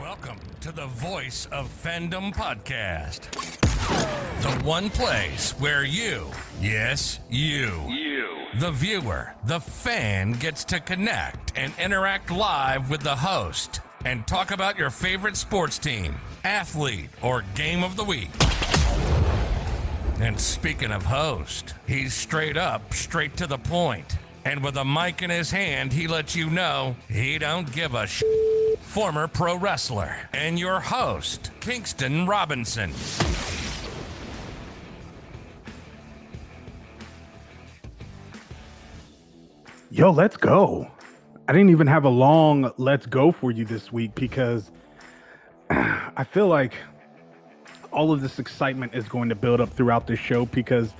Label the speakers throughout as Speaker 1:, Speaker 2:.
Speaker 1: Welcome to the Voice of Fandom podcast. The one place where you, yes, you, you, the viewer, the fan gets to connect and interact live with the host and talk about your favorite sports team, athlete, or game of the week. And speaking of host, he's straight up, straight to the point. And with a mic in his hand, he lets you know he don't give a sh- former pro wrestler and your host, Kingston Robinson.
Speaker 2: Yo, let's go. I didn't even have a long let's go for you this week because I feel like all of this excitement is going to build up throughout this show because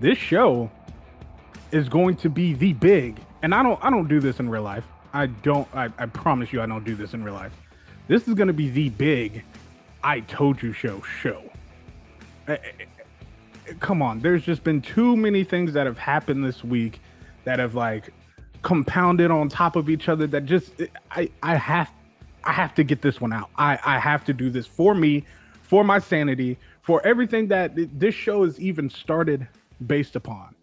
Speaker 2: this show is going to be the big and I don't I don't do this in real life. I don't I, I promise you I don't do this in real life. This is going to be the big I told you show show. Eh, eh, eh, come on, there's just been too many things that have happened this week that have like compounded on top of each other that just I I have I have to get this one out. I I have to do this for me, for my sanity, for everything that this show is even started based upon.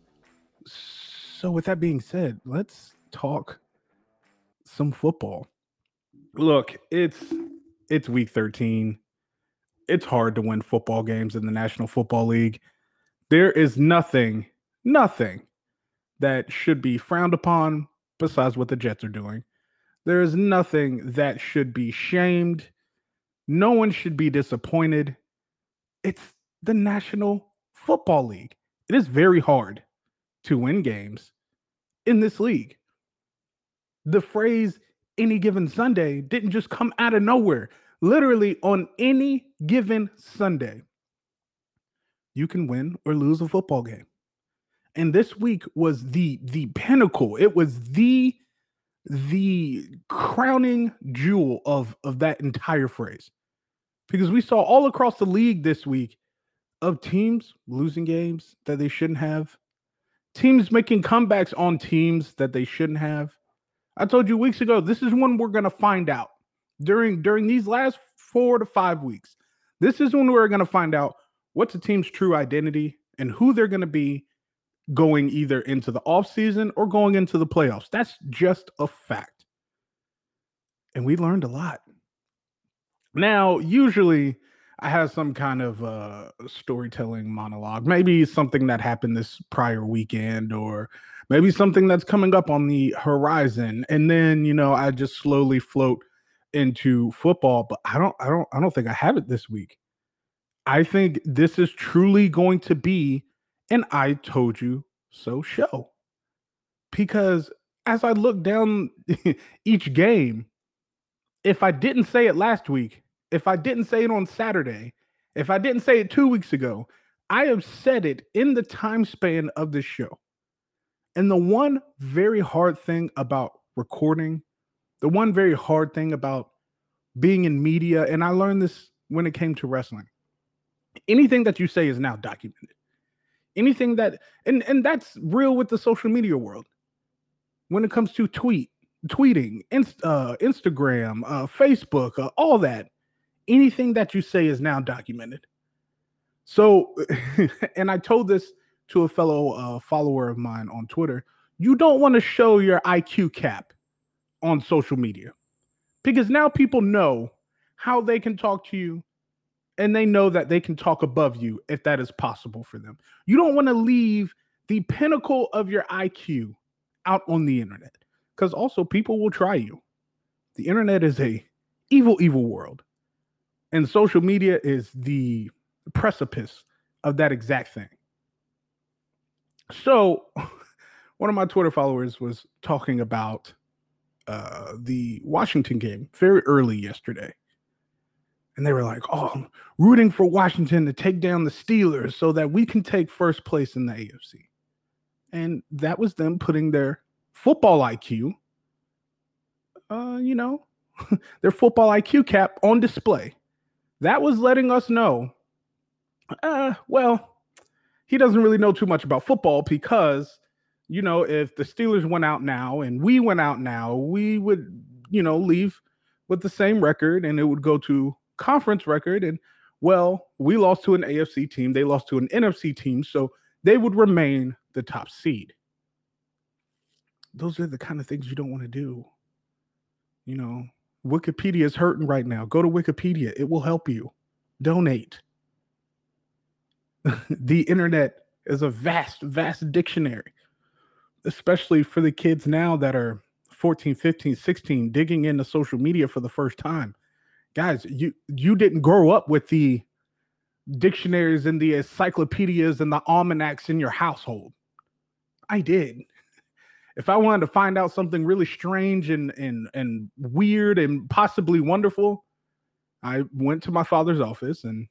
Speaker 2: So with that being said, let's talk some football. Look, it's it's week 13. It's hard to win football games in the National Football League. There is nothing, nothing that should be frowned upon besides what the Jets are doing. There is nothing that should be shamed. No one should be disappointed. It's the National Football League. It is very hard to win games in this league. The phrase any given Sunday didn't just come out of nowhere. Literally, on any given Sunday, you can win or lose a football game. And this week was the the pinnacle. It was the the crowning jewel of of that entire phrase. Because we saw all across the league this week of teams losing games that they shouldn't have teams making comebacks on teams that they shouldn't have i told you weeks ago this is when we're going to find out during during these last 4 to 5 weeks this is when we're going to find out what's a team's true identity and who they're going to be going either into the offseason or going into the playoffs. That's just a fact. And we learned a lot. Now, usually I have some kind of uh, storytelling monologue, maybe something that happened this prior weekend or maybe something that's coming up on the horizon. And then, you know, I just slowly float into football, but I don't I don't I don't think I have it this week. I think this is truly going to be and I told you so show. Because as I look down each game, if I didn't say it last week, if I didn't say it on Saturday, if I didn't say it two weeks ago, I have said it in the time span of this show. And the one very hard thing about recording, the one very hard thing about being in media, and I learned this when it came to wrestling anything that you say is now documented. Anything that and and that's real with the social media world. When it comes to tweet tweeting inst, uh, instagram uh, facebook uh, all that anything that you say is now documented. So and i told this to a fellow uh, follower of mine on twitter you don't want to show your iq cap on social media because now people know how they can talk to you and they know that they can talk above you if that is possible for them. You don't want to leave the pinnacle of your IQ out on the internet because also people will try you. The internet is a evil, evil world, and social media is the precipice of that exact thing. So, one of my Twitter followers was talking about uh, the Washington game very early yesterday and they were like, "Oh, I'm rooting for Washington to take down the Steelers so that we can take first place in the AFC." And that was them putting their football IQ, uh, you know, their football IQ cap on display. That was letting us know, uh, well, he doesn't really know too much about football because, you know, if the Steelers went out now and we went out now, we would, you know, leave with the same record and it would go to conference record. And well, we lost to an AFC team, they lost to an NFC team. So they would remain the top seed. Those are the kind of things you don't want to do. You know, Wikipedia is hurting right now. Go to Wikipedia, it will help you. Donate. the internet is a vast, vast dictionary, especially for the kids now that are 14, 15, 16, digging into social media for the first time. Guys, you you didn't grow up with the dictionaries and the encyclopedias and the almanacs in your household. I did. If I wanted to find out something really strange and and and weird and possibly wonderful, I went to my father's office and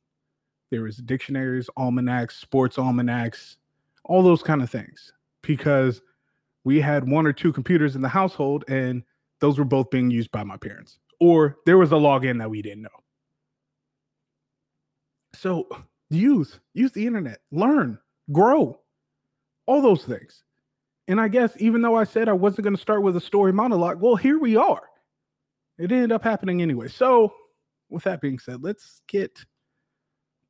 Speaker 2: there was dictionaries, almanacs, sports almanacs, all those kind of things because we had one or two computers in the household and those were both being used by my parents or there was a login that we didn't know. So use use the internet, learn, grow, all those things. And I guess even though I said I wasn't going to start with a story monologue, well, here we are. It ended up happening anyway. So, with that being said, let's get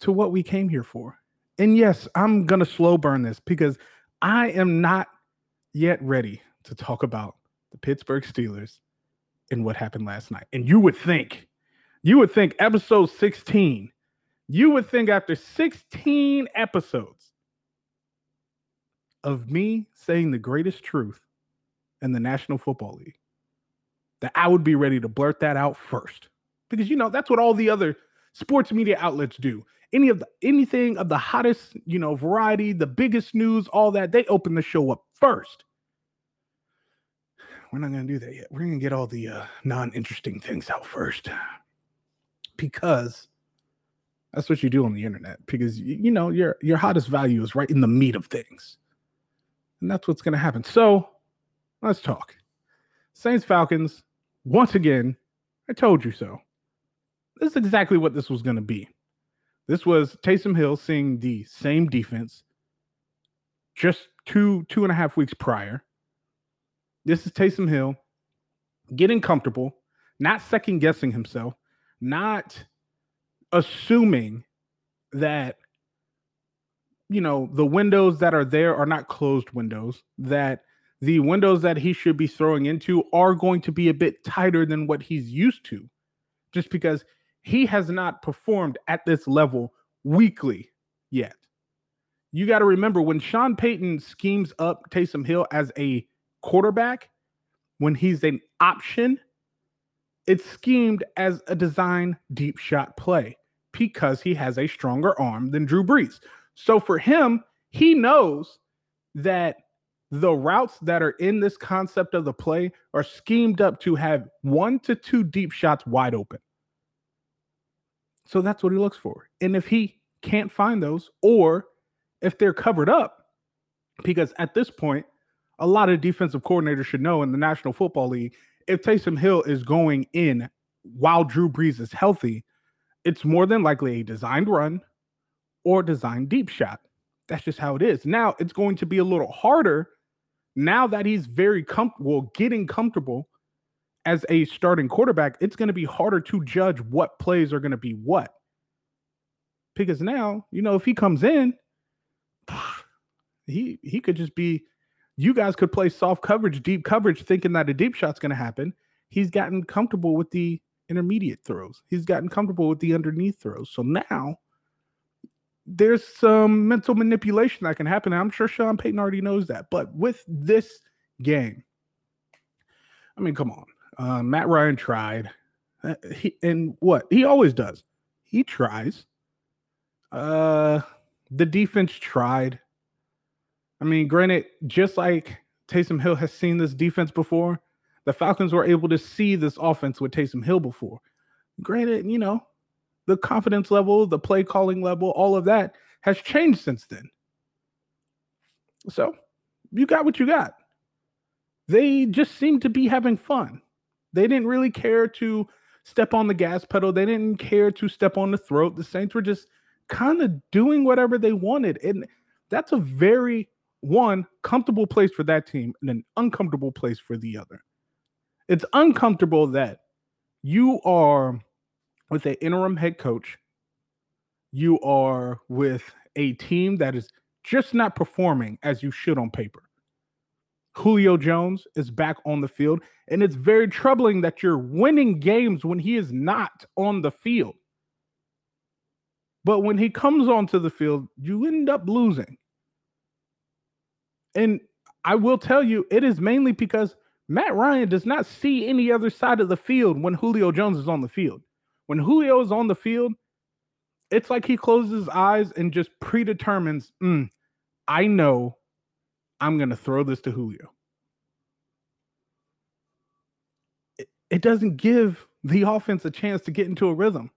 Speaker 2: to what we came here for. And yes, I'm going to slow burn this because I am not yet ready to talk about the Pittsburgh Steelers and what happened last night. And you would think, you would think episode 16, you would think after 16 episodes of me saying the greatest truth in the National Football League, that I would be ready to blurt that out first. Because you know, that's what all the other sports media outlets do any of the anything of the hottest, you know, variety, the biggest news, all that, they open the show up first. We're not going to do that yet. We're going to get all the uh, non-interesting things out first. Because that's what you do on the internet because you, know your your hottest value is right in the meat of things. And that's what's going to happen. So, let's talk. Saints Falcons once again, I told you so. This is exactly what this was going to be. This was Taysom Hill seeing the same defense just two, two and a half weeks prior. This is Taysom Hill getting comfortable, not second guessing himself, not assuming that you know the windows that are there are not closed windows that the windows that he should be throwing into are going to be a bit tighter than what he's used to just because he has not performed at this level weekly yet. You got to remember when Sean Payton schemes up Taysom Hill as a quarterback, when he's an option, it's schemed as a design deep shot play because he has a stronger arm than Drew Brees. So for him, he knows that the routes that are in this concept of the play are schemed up to have one to two deep shots wide open. So that's what he looks for. And if he can't find those, or if they're covered up, because at this point, a lot of defensive coordinators should know in the National Football League, if Taysom Hill is going in while Drew Brees is healthy, it's more than likely a designed run or designed deep shot. That's just how it is. Now it's going to be a little harder now that he's very comfortable, getting comfortable as a starting quarterback, it's going to be harder to judge what plays are going to be what. Because now, you know, if he comes in, he he could just be you guys could play soft coverage, deep coverage thinking that a deep shot's going to happen. He's gotten comfortable with the intermediate throws. He's gotten comfortable with the underneath throws. So now there's some mental manipulation that can happen. I'm sure Sean Payton already knows that. But with this game, I mean, come on. Uh, Matt Ryan tried. Uh, he, and what? He always does. He tries. Uh, the defense tried. I mean, granted, just like Taysom Hill has seen this defense before, the Falcons were able to see this offense with Taysom Hill before. Granted, you know, the confidence level, the play calling level, all of that has changed since then. So you got what you got. They just seem to be having fun. They didn't really care to step on the gas pedal. They didn't care to step on the throat. The Saints were just kind of doing whatever they wanted. And that's a very one comfortable place for that team and an uncomfortable place for the other. It's uncomfortable that you are with an interim head coach, you are with a team that is just not performing as you should on paper. Julio Jones is back on the field, and it's very troubling that you're winning games when he is not on the field. But when he comes onto the field, you end up losing. And I will tell you, it is mainly because Matt Ryan does not see any other side of the field when Julio Jones is on the field. When Julio is on the field, it's like he closes his eyes and just predetermines, mm, I know I'm going to throw this to Julio. It, it doesn't give the offense a chance to get into a rhythm.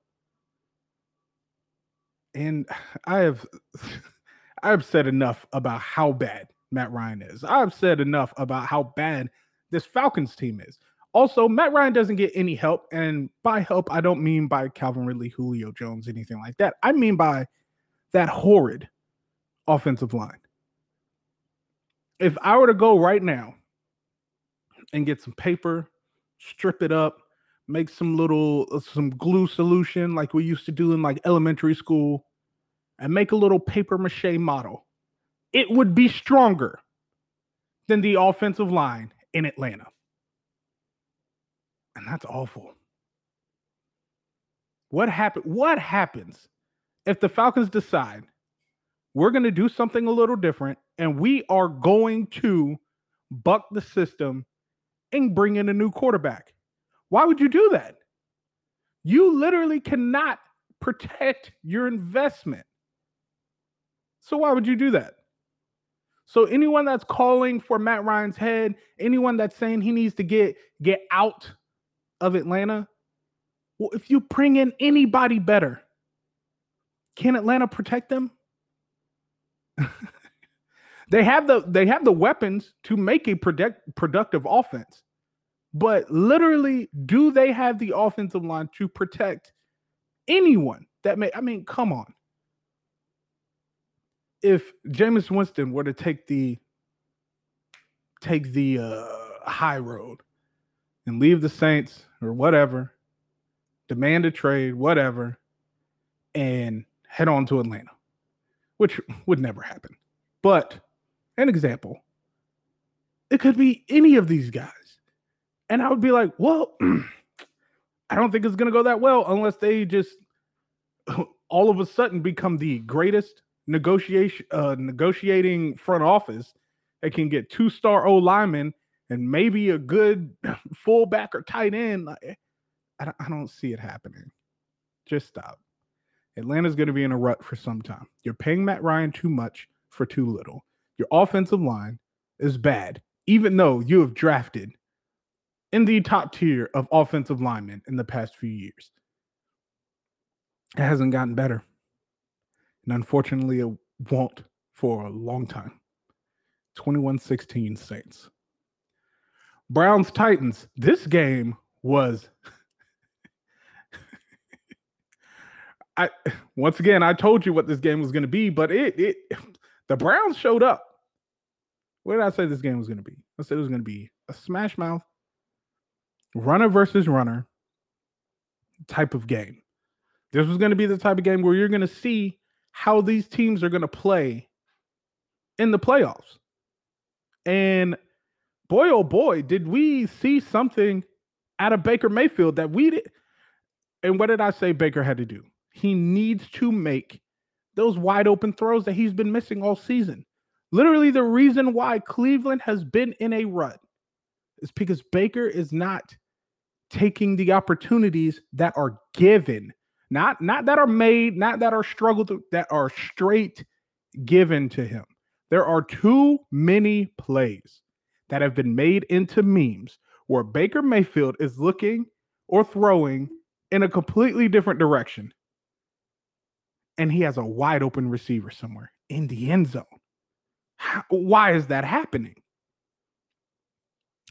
Speaker 2: And I have I've said enough about how bad Matt Ryan is. I've said enough about how bad this Falcons team is. Also, Matt Ryan doesn't get any help. And by help, I don't mean by Calvin Ridley, Julio Jones, anything like that. I mean by that horrid offensive line. If I were to go right now and get some paper, strip it up, make some little uh, some glue solution like we used to do in like elementary school, and make a little paper mache model, it would be stronger than the offensive line in Atlanta. And that's awful. What happen what happens if the Falcons decide we're going to do something a little different and we are going to buck the system and bring in a new quarterback? Why would you do that? You literally cannot protect your investment. So why would you do that? So anyone that's calling for Matt Ryan's head, anyone that's saying he needs to get get out of Atlanta, well, if you bring in anybody better, can Atlanta protect them? they have the they have the weapons to make a product, productive offense. But literally, do they have the offensive line to protect anyone that may I mean, come on if Jameis Winston were to take the take the uh, high road and leave the Saints or whatever, demand a trade, whatever, and head on to Atlanta, which would never happen. But an example, it could be any of these guys. And I would be like, well, I don't think it's going to go that well unless they just all of a sudden become the greatest negotiation uh, negotiating front office that can get two star O linemen and maybe a good fullback or tight end. I don't, I don't see it happening. Just stop. Atlanta's going to be in a rut for some time. You're paying Matt Ryan too much for too little. Your offensive line is bad, even though you have drafted in the top tier of offensive linemen in the past few years. It hasn't gotten better. And unfortunately, it won't for a long time. 21 16 Saints. Browns Titans. This game was. I once again I told you what this game was going to be, but it it the Browns showed up. What did I say this game was going to be? I said it was going to be a smash mouth, runner versus runner type of game. This was going to be the type of game where you're going to see how these teams are going to play in the playoffs. And boy, oh boy, did we see something out of Baker Mayfield that we did. And what did I say Baker had to do? He needs to make those wide open throws that he's been missing all season. Literally, the reason why Cleveland has been in a rut is because Baker is not taking the opportunities that are given not not that are made, not that are struggled, that are straight given to him. There are too many plays that have been made into memes where Baker Mayfield is looking or throwing in a completely different direction. And he has a wide open receiver somewhere in the end zone. Why is that happening?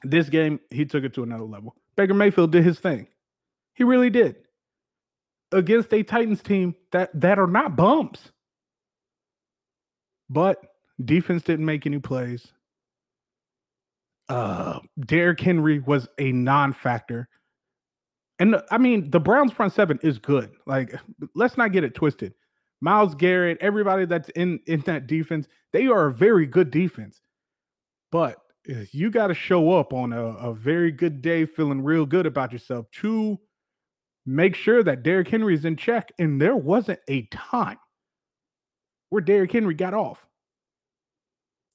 Speaker 2: This game, he took it to another level. Baker Mayfield did his thing. He really did against a Titans team that that are not bumps. But defense didn't make any plays. Uh Derrick Henry was a non-factor. And I mean, the Browns front seven is good. Like, let's not get it twisted. Myles Garrett, everybody that's in in that defense, they are a very good defense. But eh, you got to show up on a, a very good day, feeling real good about yourself to make sure that Derrick Henry is in check. And there wasn't a time where Derrick Henry got off.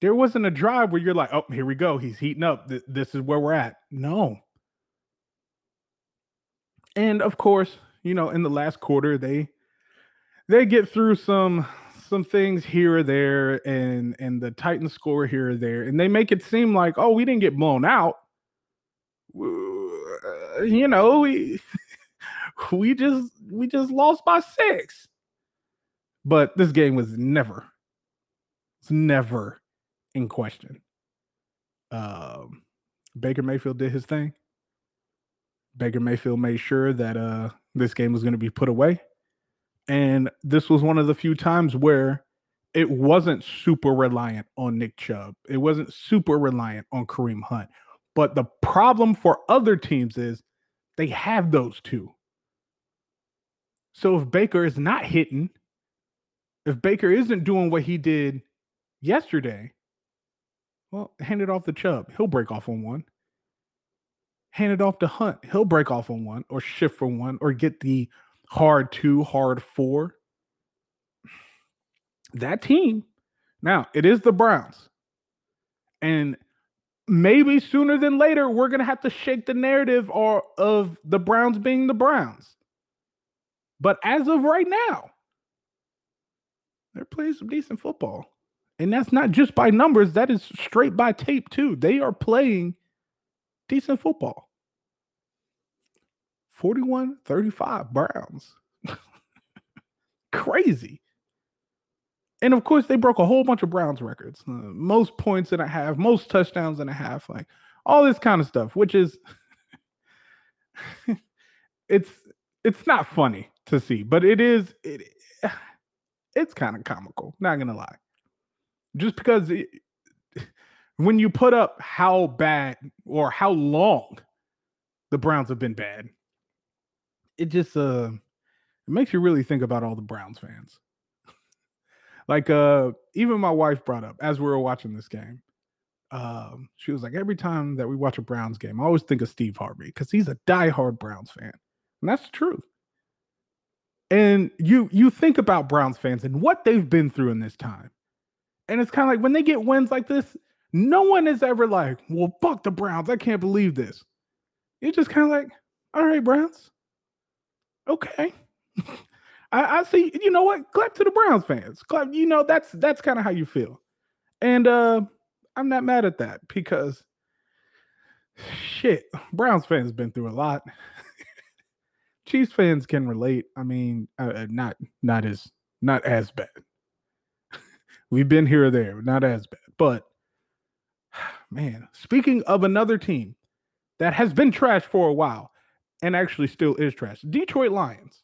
Speaker 2: There wasn't a drive where you're like, oh, here we go. He's heating up. This is where we're at. No. And of course, you know, in the last quarter, they they get through some some things here or there and and the Titans score here or there, and they make it seem like, oh, we didn't get blown out. You know, we we just we just lost by six. But this game was never, it's never in question. Um, Baker Mayfield did his thing. Baker Mayfield made sure that uh this game was going to be put away. And this was one of the few times where it wasn't super reliant on Nick Chubb. It wasn't super reliant on Kareem Hunt. But the problem for other teams is they have those two. So if Baker is not hitting, if Baker isn't doing what he did yesterday, well, hand it off to Chubb. He'll break off on one. Hand it off to Hunt. He'll break off on one or shift for one or get the hard two, hard four. That team, now it is the Browns. And maybe sooner than later, we're going to have to shake the narrative or of the Browns being the Browns. But as of right now, they're playing some decent football. And that's not just by numbers, that is straight by tape, too. They are playing decent football. 41 35 Browns. Crazy. And of course, they broke a whole bunch of Browns records uh, most points in a half, most touchdowns in a half, like all this kind of stuff, which is it's it's not funny to see, but it is it it's kind of comical, not gonna lie. Just because it, when you put up how bad or how long the Browns have been bad, it just uh it makes you really think about all the Browns fans. like uh even my wife brought up as we were watching this game. Um, she was like, every time that we watch a Browns game, I always think of Steve Harvey because he's a diehard Browns fan. And that's the truth. And you you think about Browns fans and what they've been through in this time. And it's kind of like when they get wins like this, no one is ever like, well, fuck the Browns. I can't believe this. You're just kind of like, all right, Browns. Okay. I, I, see, you know what? Clap to the Browns fans. Clap, you know, that's that's kind of how you feel. And uh I'm not mad at that because shit, Browns fans been through a lot. Chiefs fans can relate. I mean, uh, uh, not not as not as bad. We've been here or there, not as bad. But man, speaking of another team that has been trash for a while and actually still is trash, Detroit Lions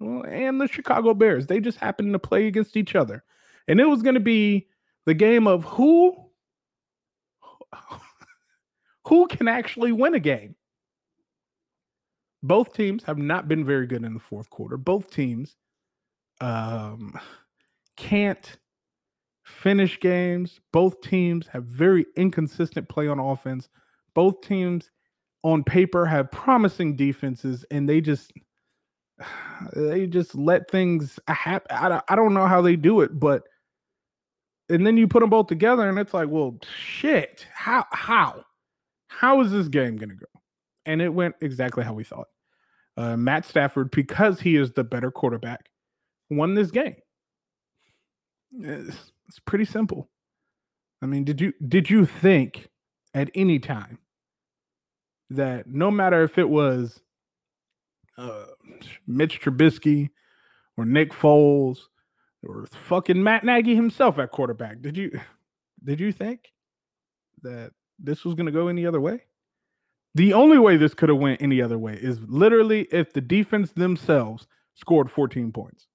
Speaker 2: well, and the Chicago Bears. They just happened to play against each other, and it was going to be the game of who who can actually win a game. Both teams have not been very good in the fourth quarter. Both teams um, can't finish games. Both teams have very inconsistent play on offense. Both teams on paper have promising defenses, and they just they just let things happen. I, I don't know how they do it, but and then you put them both together, and it's like, well, shit, how how how is this game gonna go? And it went exactly how we thought uh, Matt Stafford, because he is the better quarterback, won this game. It's, it's pretty simple. I mean, did you did you think at any time that no matter if it was uh, Mitch Trubisky or Nick Foles or fucking Matt Nagy himself at quarterback, did you did you think that this was going to go any other way? The only way this could have went any other way is literally if the defense themselves scored 14 points,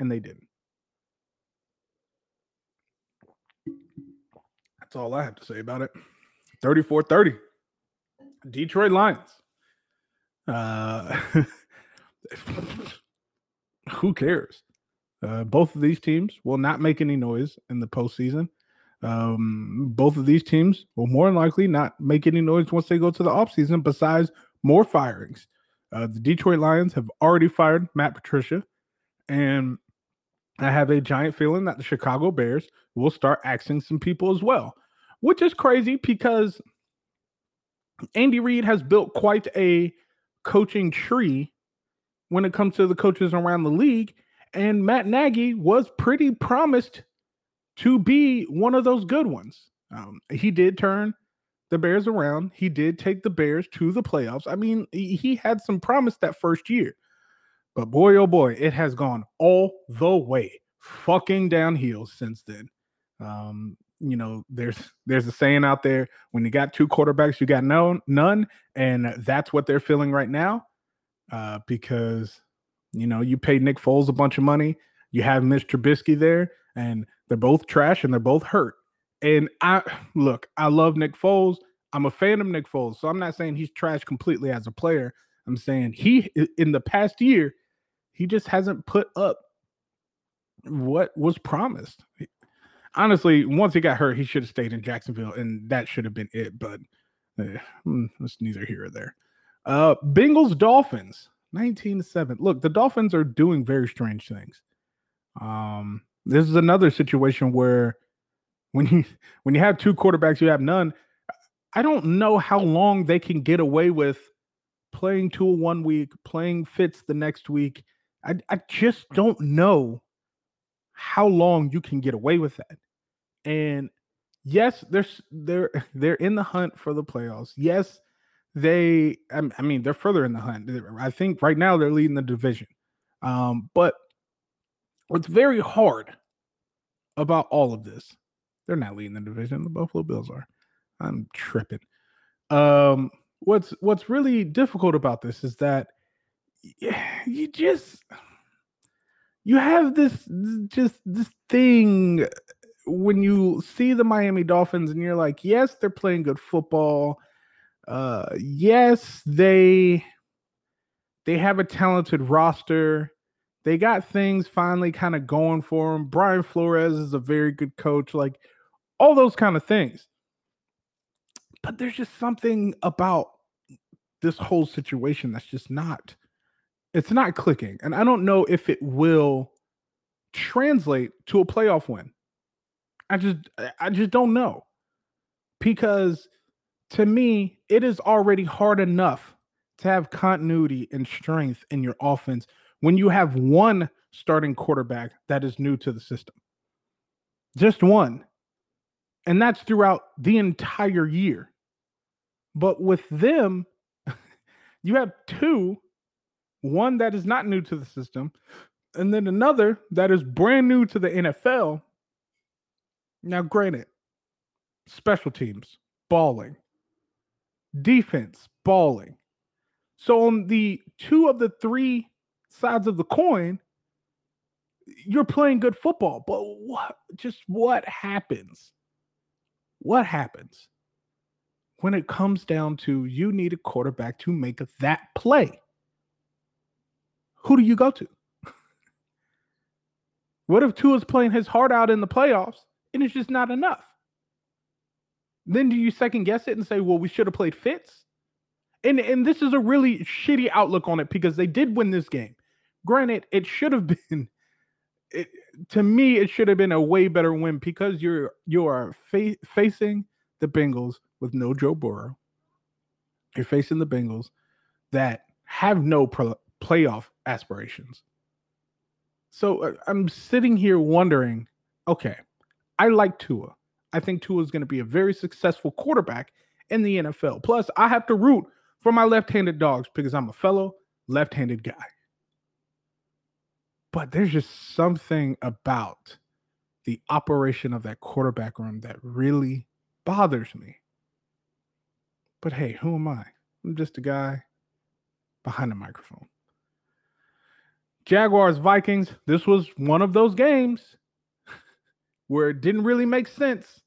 Speaker 2: and they didn't. That's all I have to say about it. 34 30. Detroit Lions. Uh, who cares? Uh, both of these teams will not make any noise in the postseason. Um, both of these teams will more than likely not make any noise once they go to the offseason, besides more firings. Uh, the Detroit Lions have already fired Matt Patricia, and I have a giant feeling that the Chicago Bears will start axing some people as well, which is crazy because Andy Reid has built quite a coaching tree when it comes to the coaches around the league. And Matt Nagy was pretty promised to be one of those good ones. Um, he did turn the Bears around. He did take the Bears to the playoffs. I mean, he had some promise that first year. But boy, oh boy, it has gone all the way fucking downhill since then. Um, you know, there's there's a saying out there: when you got two quarterbacks, you got no none, and that's what they're feeling right now. Uh, because you know, you paid Nick Foles a bunch of money, you have Mr. Trubisky there, and they're both trash and they're both hurt. And I look, I love Nick Foles. I'm a fan of Nick Foles, so I'm not saying he's trash completely as a player. I'm saying he in the past year, he just hasn't put up what was promised honestly, once he got hurt, he should have stayed in Jacksonville, and that should have been it. But eh, hmm, that's neither here or there. Uh, Bengals Dolphins, nineteen to seven. Look, the Dolphins are doing very strange things. Um, this is another situation where when you when you have two quarterbacks, you have none. I don't know how long they can get away with playing Tua one week, playing Fitz the next week. I, I just don't know how long you can get away with that. And yes, they're they're they're in the hunt for the playoffs. Yes, they I mean they're further in the hunt. I think right now they're leading the division. Um, but what's very hard about all of this, they're not leading the division. The Buffalo Bills are. I'm tripping. Um, what's what's really difficult about this is that you just you have this just this thing when you see the Miami Dolphins and you're like, yes, they're playing good football. Uh, yes, they they have a talented roster. They got things finally kind of going for them. Brian Flores is a very good coach, like all those kind of things. But there's just something about this whole situation that's just not it's not clicking. And I don't know if it will translate to a playoff win. I just I just don't know. Because to me, it is already hard enough to have continuity and strength in your offense when you have one starting quarterback that is new to the system. Just one. And that's throughout the entire year. But with them, you have two one that is not new to the system, and then another that is brand new to the NFL. Now, granted, special teams, balling, defense, balling. So, on the two of the three sides of the coin, you're playing good football. But what, just what happens? What happens when it comes down to you need a quarterback to make that play? who do you go to? what if Tua's playing his heart out in the playoffs and it's just not enough? Then do you second guess it and say, well, we should have played Fitz? And and this is a really shitty outlook on it because they did win this game. Granted, it should have been it, to me, it should have been a way better win because you're you are fa- facing the Bengals with no Joe Burrow. You're facing the Bengals that have no pro- playoff aspirations. So uh, I'm sitting here wondering, okay, I like Tua. I think Tua is going to be a very successful quarterback in the NFL. Plus, I have to root for my left-handed dogs because I'm a fellow left-handed guy. But there's just something about the operation of that quarterback room that really bothers me. But hey, who am I? I'm just a guy behind a microphone. Jaguars Vikings, this was one of those games where it didn't really make sense,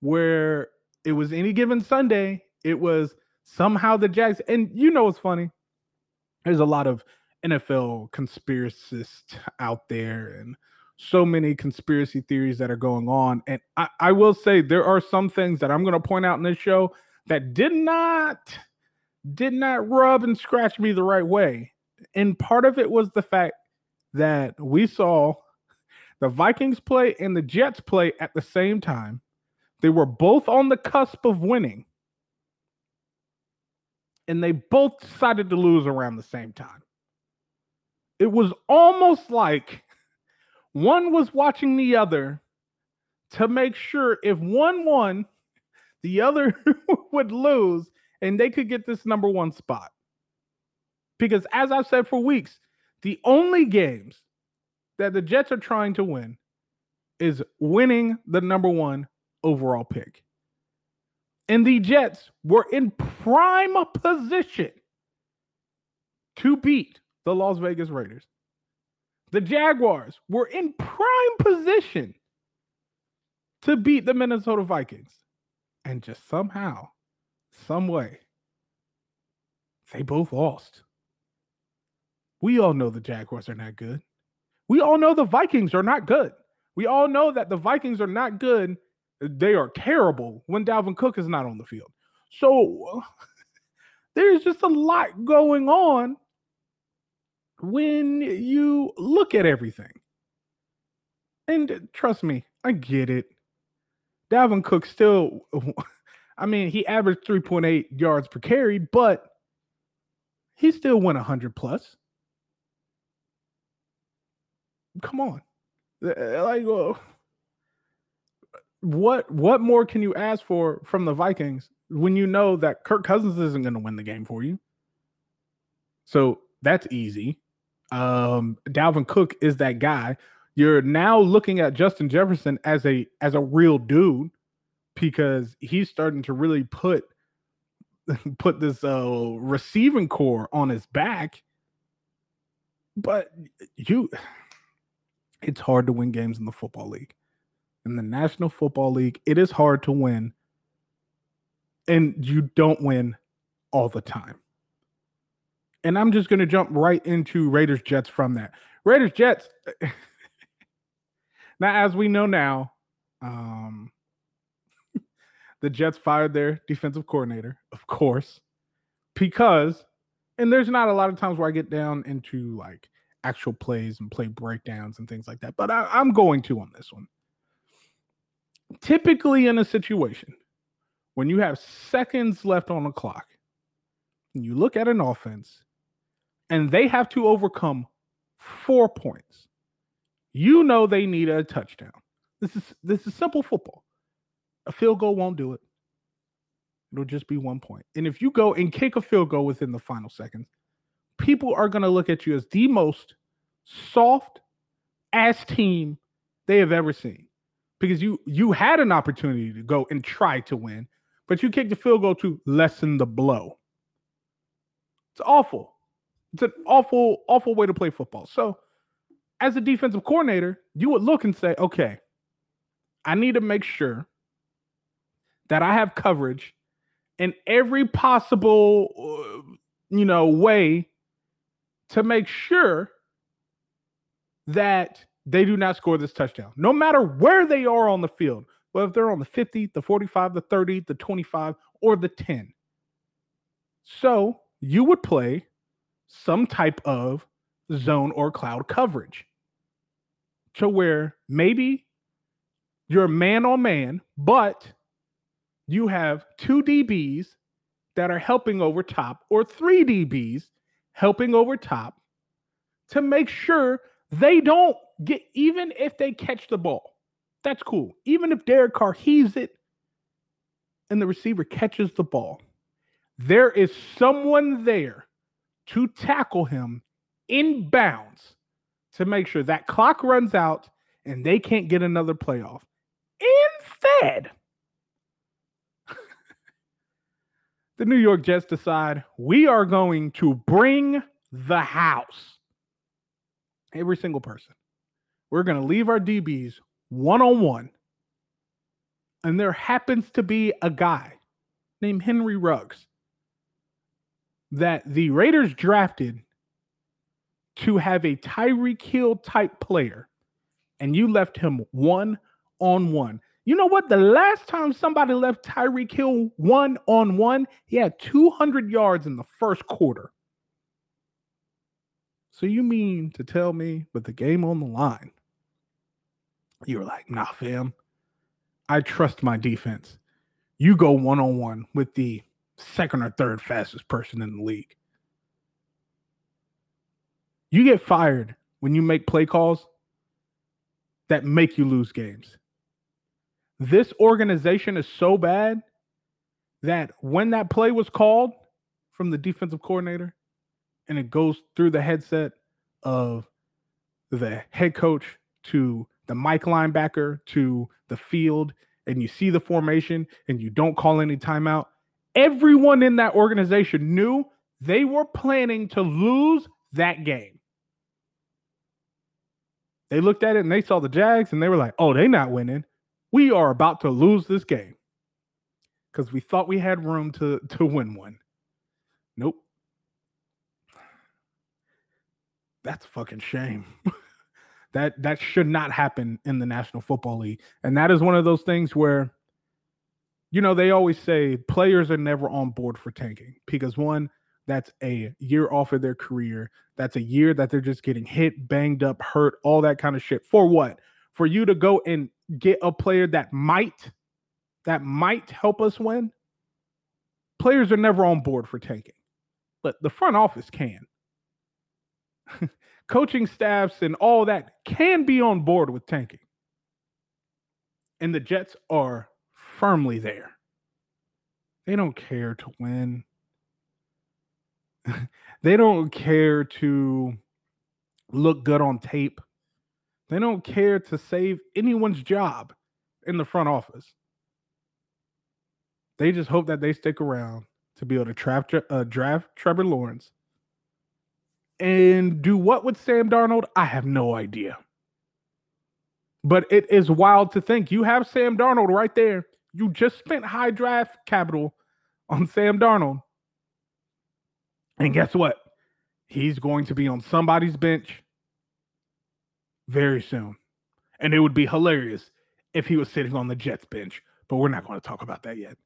Speaker 2: where it was any given Sunday, it was somehow the Jags. And you know what's funny? there's a lot of NFL conspiracists out there and so many conspiracy theories that are going on. And I, I will say there are some things that I'm going to point out in this show that did not did not rub and scratch me the right way. And part of it was the fact that we saw the Vikings play and the Jets play at the same time. They were both on the cusp of winning. And they both decided to lose around the same time. It was almost like one was watching the other to make sure if one won, the other would lose and they could get this number one spot. Because as I've said for weeks, the only games that the Jets are trying to win is winning the number one overall pick. And the Jets were in prime position to beat the Las Vegas Raiders. The Jaguars were in prime position to beat the Minnesota Vikings. And just somehow, some way, they both lost. We all know the Jaguars are not good. We all know the Vikings are not good. We all know that the Vikings are not good. They are terrible when Dalvin Cook is not on the field. So there's just a lot going on when you look at everything. And trust me, I get it. Dalvin Cook still, I mean, he averaged 3.8 yards per carry, but he still went 100 plus. Come on. Like, what what more can you ask for from the Vikings when you know that Kirk Cousins isn't going to win the game for you? So that's easy. Um, Dalvin Cook is that guy. You're now looking at Justin Jefferson as a as a real dude because he's starting to really put put this uh receiving corps on his back. But you it's hard to win games in the football league. In the National Football League, it is hard to win. And you don't win all the time. And I'm just going to jump right into Raiders Jets from that. Raiders Jets. now, as we know now, um, the Jets fired their defensive coordinator, of course, because, and there's not a lot of times where I get down into like actual plays and play breakdowns and things like that, but I, I'm going to on this one. Typically, in a situation when you have seconds left on the clock, and you look at an offense and they have to overcome four points. You know they need a touchdown. This is this is simple football. A field goal won't do it. It'll just be one point. And if you go and kick a field goal within the final seconds, people are going to look at you as the most soft ass team they have ever seen. Because you you had an opportunity to go and try to win, but you kicked the field goal to lessen the blow. It's awful. It's an awful, awful way to play football. So, as a defensive coordinator, you would look and say, okay, I need to make sure that I have coverage in every possible, uh, you know, way to make sure that they do not score this touchdown, no matter where they are on the field, whether they're on the 50, the 45, the 30, the 25, or the 10. So you would play some type of zone or cloud coverage to where maybe you're man on man, but you have two DBs that are helping over top or three DBs helping over top to make sure they don't get, even if they catch the ball, that's cool. Even if Derek Carr heaves it and the receiver catches the ball, there is someone there to tackle him in bounds to make sure that clock runs out and they can't get another playoff. Instead, the New York Jets decide we are going to bring the house. Every single person. We're going to leave our DBs one on one. And there happens to be a guy named Henry Ruggs that the Raiders drafted to have a Tyreek Hill type player and you left him one on one. You know what? The last time somebody left Tyreek Hill one on one, he had 200 yards in the first quarter. So you mean to tell me with the game on the line, you were like, nah, fam, I trust my defense. You go one on one with the second or third fastest person in the league. You get fired when you make play calls that make you lose games. This organization is so bad that when that play was called from the defensive coordinator and it goes through the headset of the head coach to the Mike linebacker to the field and you see the formation and you don't call any timeout, everyone in that organization knew they were planning to lose that game. They looked at it and they saw the Jags and they were like, oh, they not winning. We are about to lose this game. Because we thought we had room to, to win one. Nope. That's a fucking shame. that that should not happen in the National Football League. And that is one of those things where you know, they always say players are never on board for tanking because one, that's a year off of their career. That's a year that they're just getting hit, banged up, hurt, all that kind of shit. For what? For you to go and get a player that might that might help us win. Players are never on board for tanking. But the front office can. Coaching staffs and all that can be on board with tanking. And the Jets are firmly there. They don't care to win. they don't care to look good on tape. They don't care to save anyone's job in the front office. They just hope that they stick around to be able to trap, uh, draft Trevor Lawrence and do what with Sam Darnold? I have no idea. But it is wild to think you have Sam Darnold right there. You just spent high draft capital on Sam Darnold. And guess what? He's going to be on somebody's bench very soon. And it would be hilarious if he was sitting on the Jets bench, but we're not going to talk about that yet.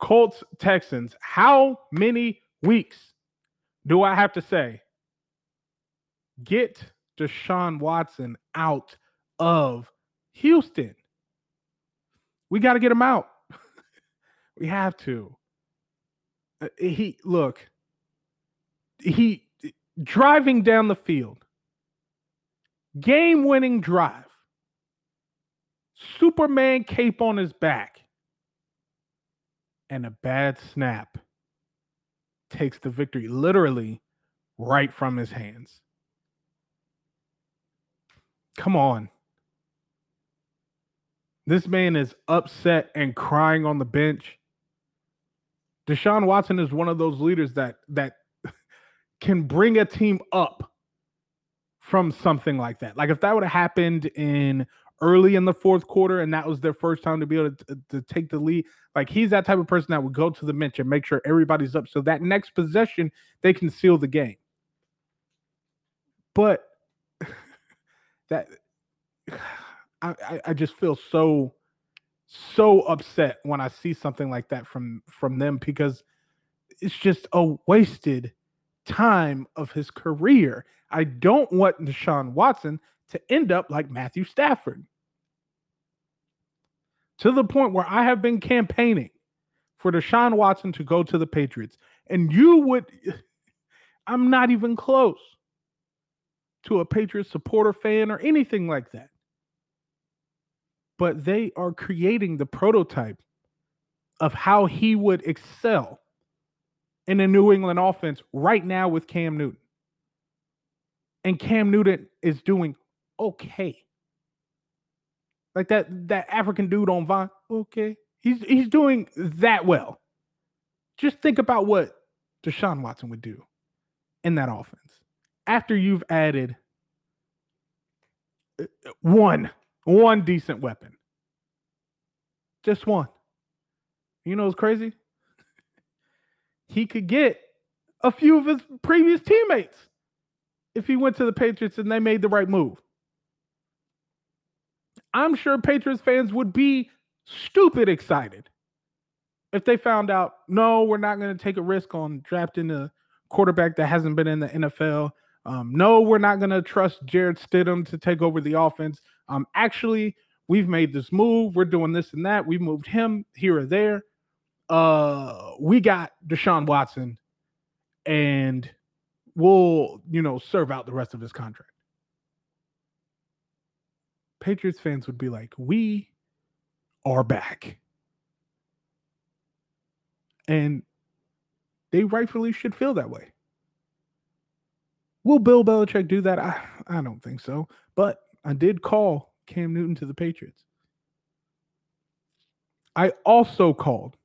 Speaker 2: Colts, Texans, how many weeks do I have to say? Get Deshaun Watson out of Houston. We got to get him out. we have to. Uh, he look, he driving down the field, game winning drive, Superman cape on his back, and a bad snap takes the victory literally right from his hands. Come on. This man is upset and crying on the bench. Deshaun Watson is one of those leaders that that can bring a team up from something like that. Like if that would have happened in early in the fourth quarter and that was their first time to be able to, to, take the lead, like he's that type of person that would go to the bench and make sure everybody's up so that next possession they can seal the game. But that I, I just feel so so upset when I see something like that from from them because it's just a wasted time of his career. I don't want Deshaun Watson to end up like Matthew Stafford. To the point where I have been campaigning for Deshaun Watson to go to the Patriots. And you would, I'm not even close to a Patriots supporter fan or anything like that but they are creating the prototype of how he would excel in the New England offense right now with Cam Newton. And Cam Newton is doing okay. Like that that African dude on Vine, okay. He's he's doing that well. Just think about what Deshaun Watson would do in that offense after you've added uh, one one decent weapon. Just one. You know what's crazy? He could get a few of his previous teammates if he went to the Patriots and they made the right move. I'm sure Patriots fans would be stupid excited if they found out, no, we're not going to take a risk on drafting a quarterback that hasn't been in the NFL. Um, no, we're not going to trust Jarrett Stidham to take over the offense. Um, actually, we've made this move. We're doing this and that. We've moved him here or there. Uh, we got Deshaun Watson, and we'll, you know, serve out the rest of his contract. Patriots fans would be like, we are back. And they rightfully should feel that way. Will Bill Belichick do that? I, I don't think so. But I did call Cam Newton to the Patriots. I also called,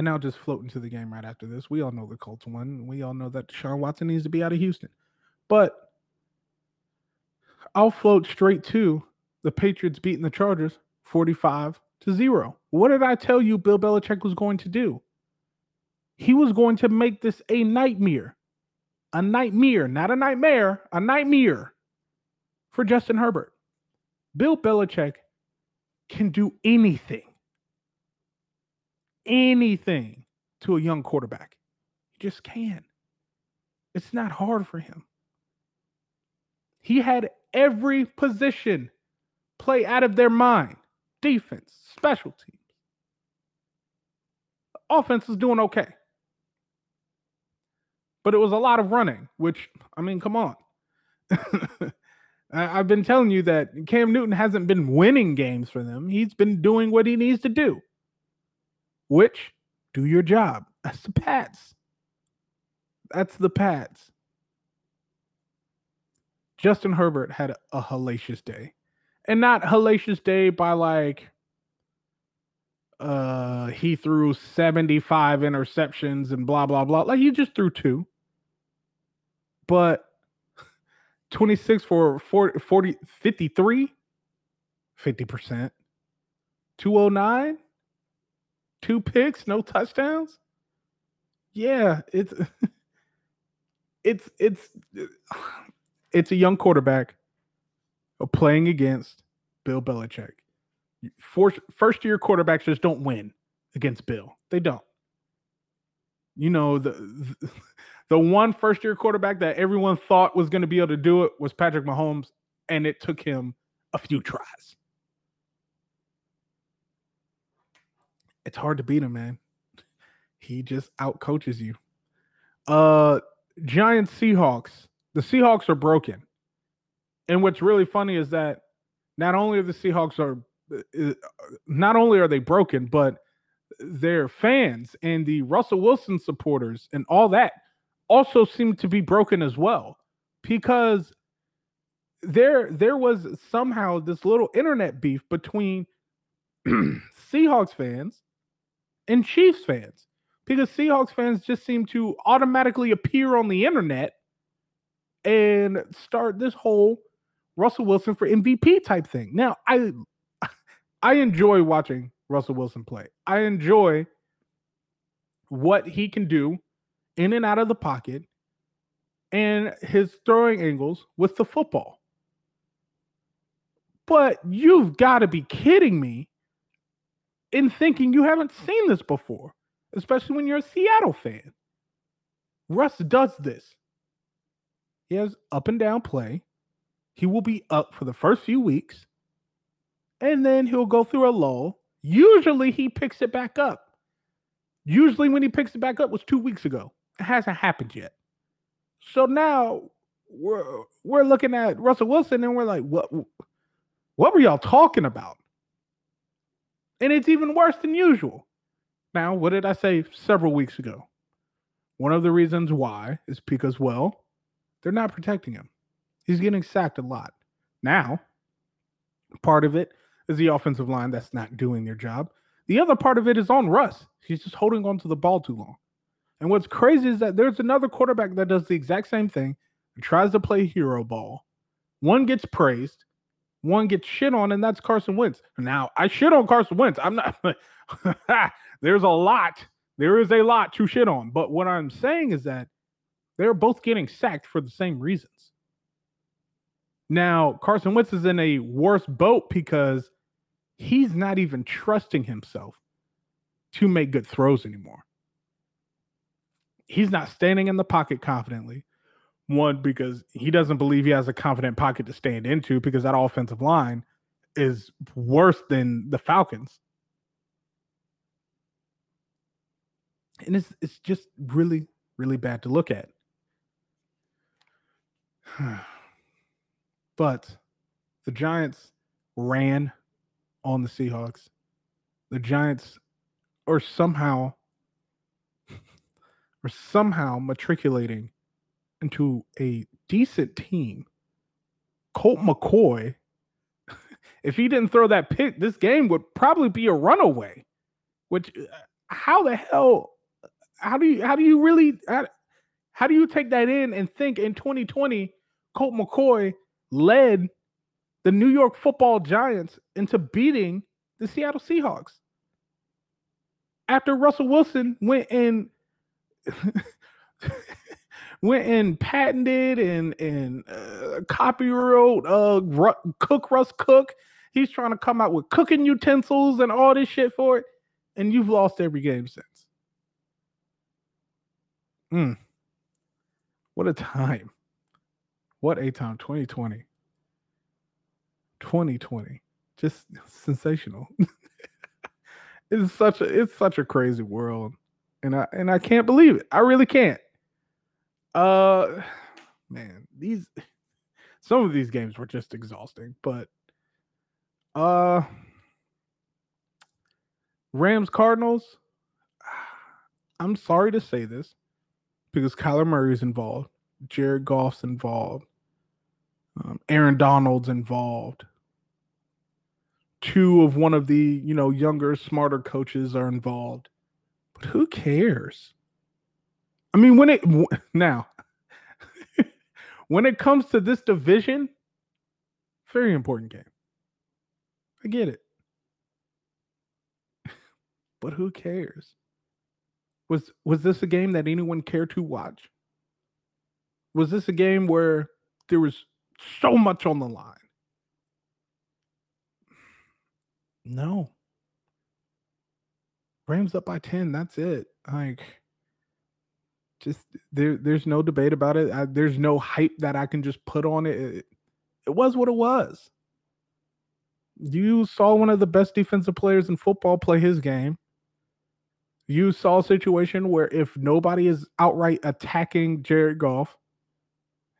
Speaker 2: and I'll just float into the game right after this. We all know the Colts won. We all know that Deshaun Watson needs to be out of Houston. But I'll float straight to the Patriots beating the Chargers 45 to 0. What did I tell you Bill Belichick was going to do? He was going to make this a nightmare. A nightmare, not a nightmare, a nightmare for Justin Herbert. Bill Belichick can do anything, anything to a young quarterback. He just can. It's not hard for him. He had every position play out of their mind defense, special teams. offense is doing okay. But it was a lot of running, which, I mean, come on. I've been telling you that Cam Newton hasn't been winning games for them. He's been doing what he needs to do, which do your job. That's the Pats. That's the Pats. Justin Herbert had a hellacious day. And not hellacious day by like uh he threw 75 interceptions and blah blah blah. Like he just threw two. But 26 for 40, 40 53 50%. 209 two picks, no touchdowns. Yeah, it's it's it's it's a young quarterback playing against Bill Belichick. First year quarterbacks just don't win against Bill. They don't. You know the the one first year quarterback that everyone thought was going to be able to do it was Patrick Mahomes, and it took him a few tries. It's hard to beat him, man. He just out coaches you. Uh Giants Seahawks the Seahawks are broken. And what's really funny is that not only are the Seahawks are uh, not only are they broken, but their fans and the Russell Wilson supporters and all that also seem to be broken as well because there there was somehow this little internet beef between Seahawks fans and Chiefs fans because Seahawks fans just seem to automatically appear on the internet and start this whole Russell Wilson for MVP type thing. Now, I I enjoy watching Russell Wilson play. I enjoy what he can do in and out of the pocket and his throwing angles with the football. But you've got to be kidding me in thinking you haven't seen this before, especially when you're a Seattle fan. Russ does this. He has up and down play. He will be up for the first few weeks, and then he'll go through a lull. Usually, he picks it back up. Usually, when he picks it back up, was two weeks ago. It hasn't happened yet. So now we're we're looking at Russell Wilson, and we're like, what? What were y'all talking about? And it's even worse than usual. Now, what did I say several weeks ago? One of the reasons why is because, well, they're not protecting him. He's getting sacked a lot. Now, part of it is the offensive line that's not doing their job. The other part of it is on Russ. He's just holding on to the ball too long. And what's crazy is that there's another quarterback that does the exact same thing, and tries to play hero ball. One gets praised, one gets shit on, and that's Carson Wentz. Now, I shit on Carson Wentz. I'm not, there's a lot, there is a lot to shit on. But what I'm saying is that They're both getting sacked for the same reasons. Now, Carson Wentz is in a worse boat because he's not even trusting himself to make good throws anymore. He's not standing in the pocket confidently. One, because he doesn't believe he has a confident pocket to stand into because that offensive line is worse than the Falcons. And it's it's just really, really bad to look at. but the Giants ran on the Seahawks. The Giants are somehow are somehow matriculating into a decent team. Colt McCoy, if he didn't throw that pick, this game would probably be a runaway. Which uh, how the hell how do you how do you really how, how do you take that in and think in 2020 Colt McCoy led the New York Football Giants into beating the Seattle Seahawks after Russell Wilson went and went and patented and and uh, uh Ru- Cook Russ Cook. He's trying to come out with cooking utensils and all this shit for it, and you've lost every game since. Mm. What a time. What a time. 2020. 2020. Just sensational. it's such a it's such a crazy world. And I and I can't believe it. I really can't. Uh man, these some of these games were just exhausting, but uh Rams Cardinals I'm sorry to say this because Kyler Murray's involved, Jared Goff's involved, um, Aaron Donald's involved. Two of one of the you know younger, smarter coaches are involved, but who cares? I mean, when it now, when it comes to this division, very important game. I get it, but who cares? Was was this a game that anyone cared to watch? Was this a game where there was so much on the line? No. Rams up by 10, that's it. Like just there there's no debate about it. I, there's no hype that I can just put on it. it. It was what it was. You saw one of the best defensive players in football play his game you saw a situation where if nobody is outright attacking Jared Goff,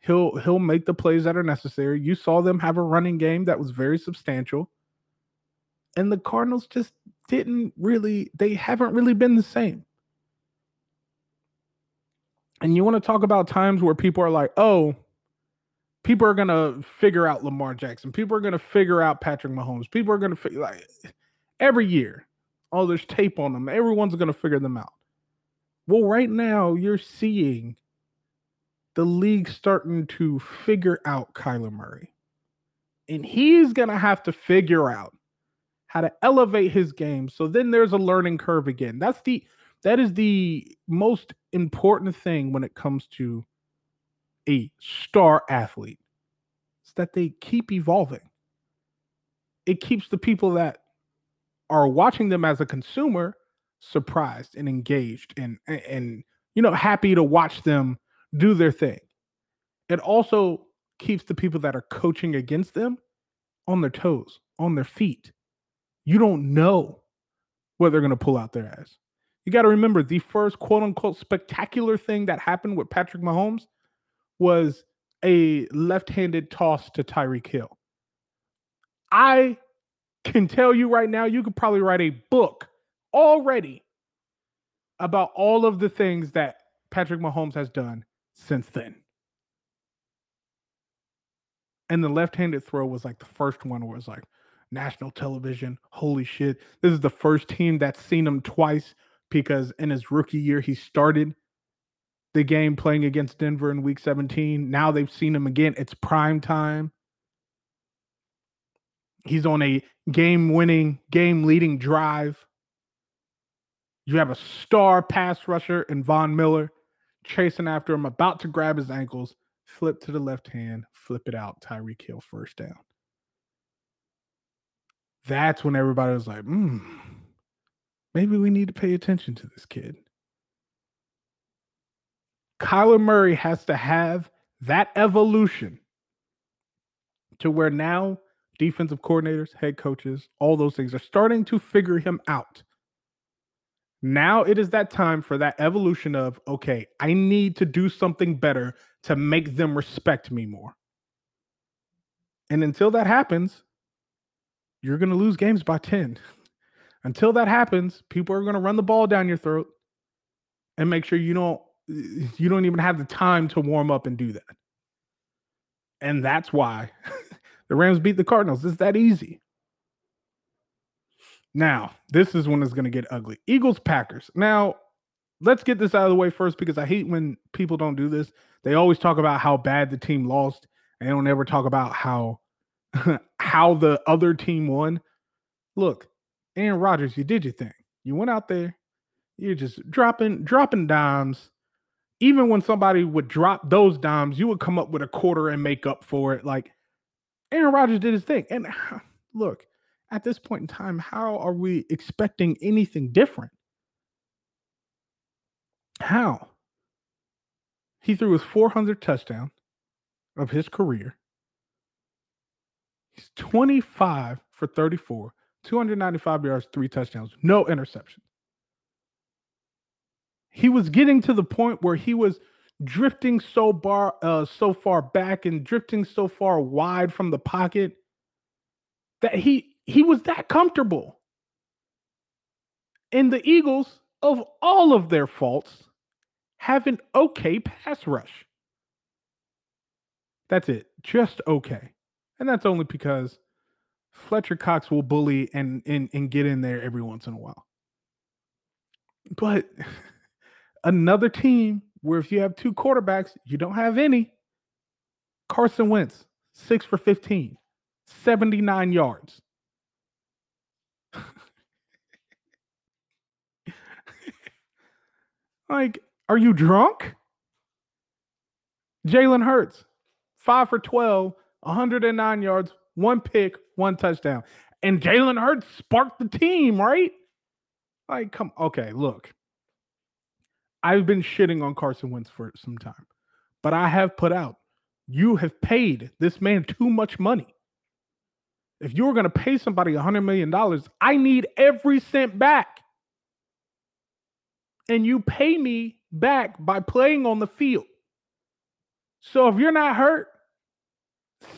Speaker 2: he'll he'll make the plays that are necessary. You saw them have a running game that was very substantial. And the Cardinals just didn't really they haven't really been the same. And you want to talk about times where people are like, "Oh, people are going to figure out Lamar Jackson. People are going to figure out Patrick Mahomes. People are going to figure like every year oh, there's tape on them. Everyone's going to figure them out. Well, right now, you're seeing the league starting to figure out Kyler Murray. And he's going to have to figure out how to elevate his game. So then there's a learning curve again. That's the that is the most important thing when it comes to a star athlete. It's that they keep evolving. It keeps the people that are watching them as a consumer surprised and engaged and and you know happy to watch them do their thing. It also keeps the people that are coaching against them on their toes, on their feet. You don't know what they're going to pull out their ass. You got to remember the first quote unquote spectacular thing that happened with Patrick Mahomes was a left handed toss to Tyreek Hill. I can tell you right now, you could probably write a book already about all of the things that Patrick Mahomes has done since then. And the left-handed throw was like the first one where it's like national television. Holy shit. This is the first team that's seen him twice because in his rookie year he started the game playing against Denver in week 17. Now they've seen him again. It's prime time. He's on a game winning, game leading drive. You have a star pass rusher in Von Miller. chasing after him, about to grab his ankles, flip to the left hand, flip it out, Tyreek Hill first down. That's when everybody was like, hmm, maybe we need to pay attention to this kid. Kyler Murray has to have that evolution to where now defensive coordinators, head coaches, all those things are starting to figure him out. Now it is that time for that evolution of, okay, I need to do something better to make them respect me more. And until that happens, you're going to lose games by 10. Until that happens, people are going to run the ball down your throat and make sure you don't you don't even have the time to warm up and do that. And that's why the Rams beat the Cardinals. It's that easy. Now, this is when it's going to get ugly. Eagles, Packers. Now, let's get this out of the way first because I hate when people don't do this. They always talk about how bad the team lost, and they don't ever talk about how how the other team won. Look, Aaron Rodgers, you did your thing. You went out there, you're just dropping dropping dimes. Even when somebody would drop those dimes, you would come up with a quarter and make up for it. Like Aaron Rodgers did his thing. And look, at this point in time, how are we expecting anything different? How? He threw his 400 touchdown of his career. He's 25 for 34, 295 yards, three touchdowns, no interception. He was getting to the point where he was drifting so bar uh, so far back and drifting so far wide from the pocket that he he was that comfortable. And the Eagles, of all of their faults, have an okay pass rush. That's it. Just okay. And that's only because Fletcher Cox will bully and, and, and get in there every once in a while. But another team where if you have two quarterbacks, you don't have any. Carson Wentz, six for 15, 79 yards. like, are you drunk? Jalen Hurts, five for 12, 109 yards, one pick, one touchdown. And Jalen Hurts sparked the team, right? Like, come, okay, look. I've been shitting on Carson Wentz for some time, but I have put out, you have paid this man too much money. If you were going to pay somebody $100 million, I need every cent back. And you pay me back by playing on the field. So if you're not hurt,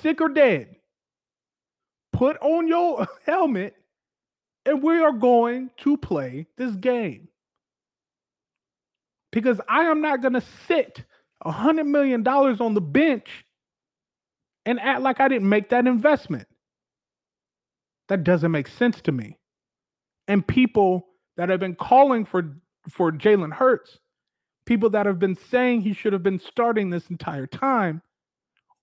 Speaker 2: sick or dead, put on your helmet and we are going to play this game. Because I am not going to sit $100 million on the bench and act like I didn't make that investment. That doesn't make sense to me. And people that have been calling for for Jalen Hurts, people that have been saying he should have been starting this entire time,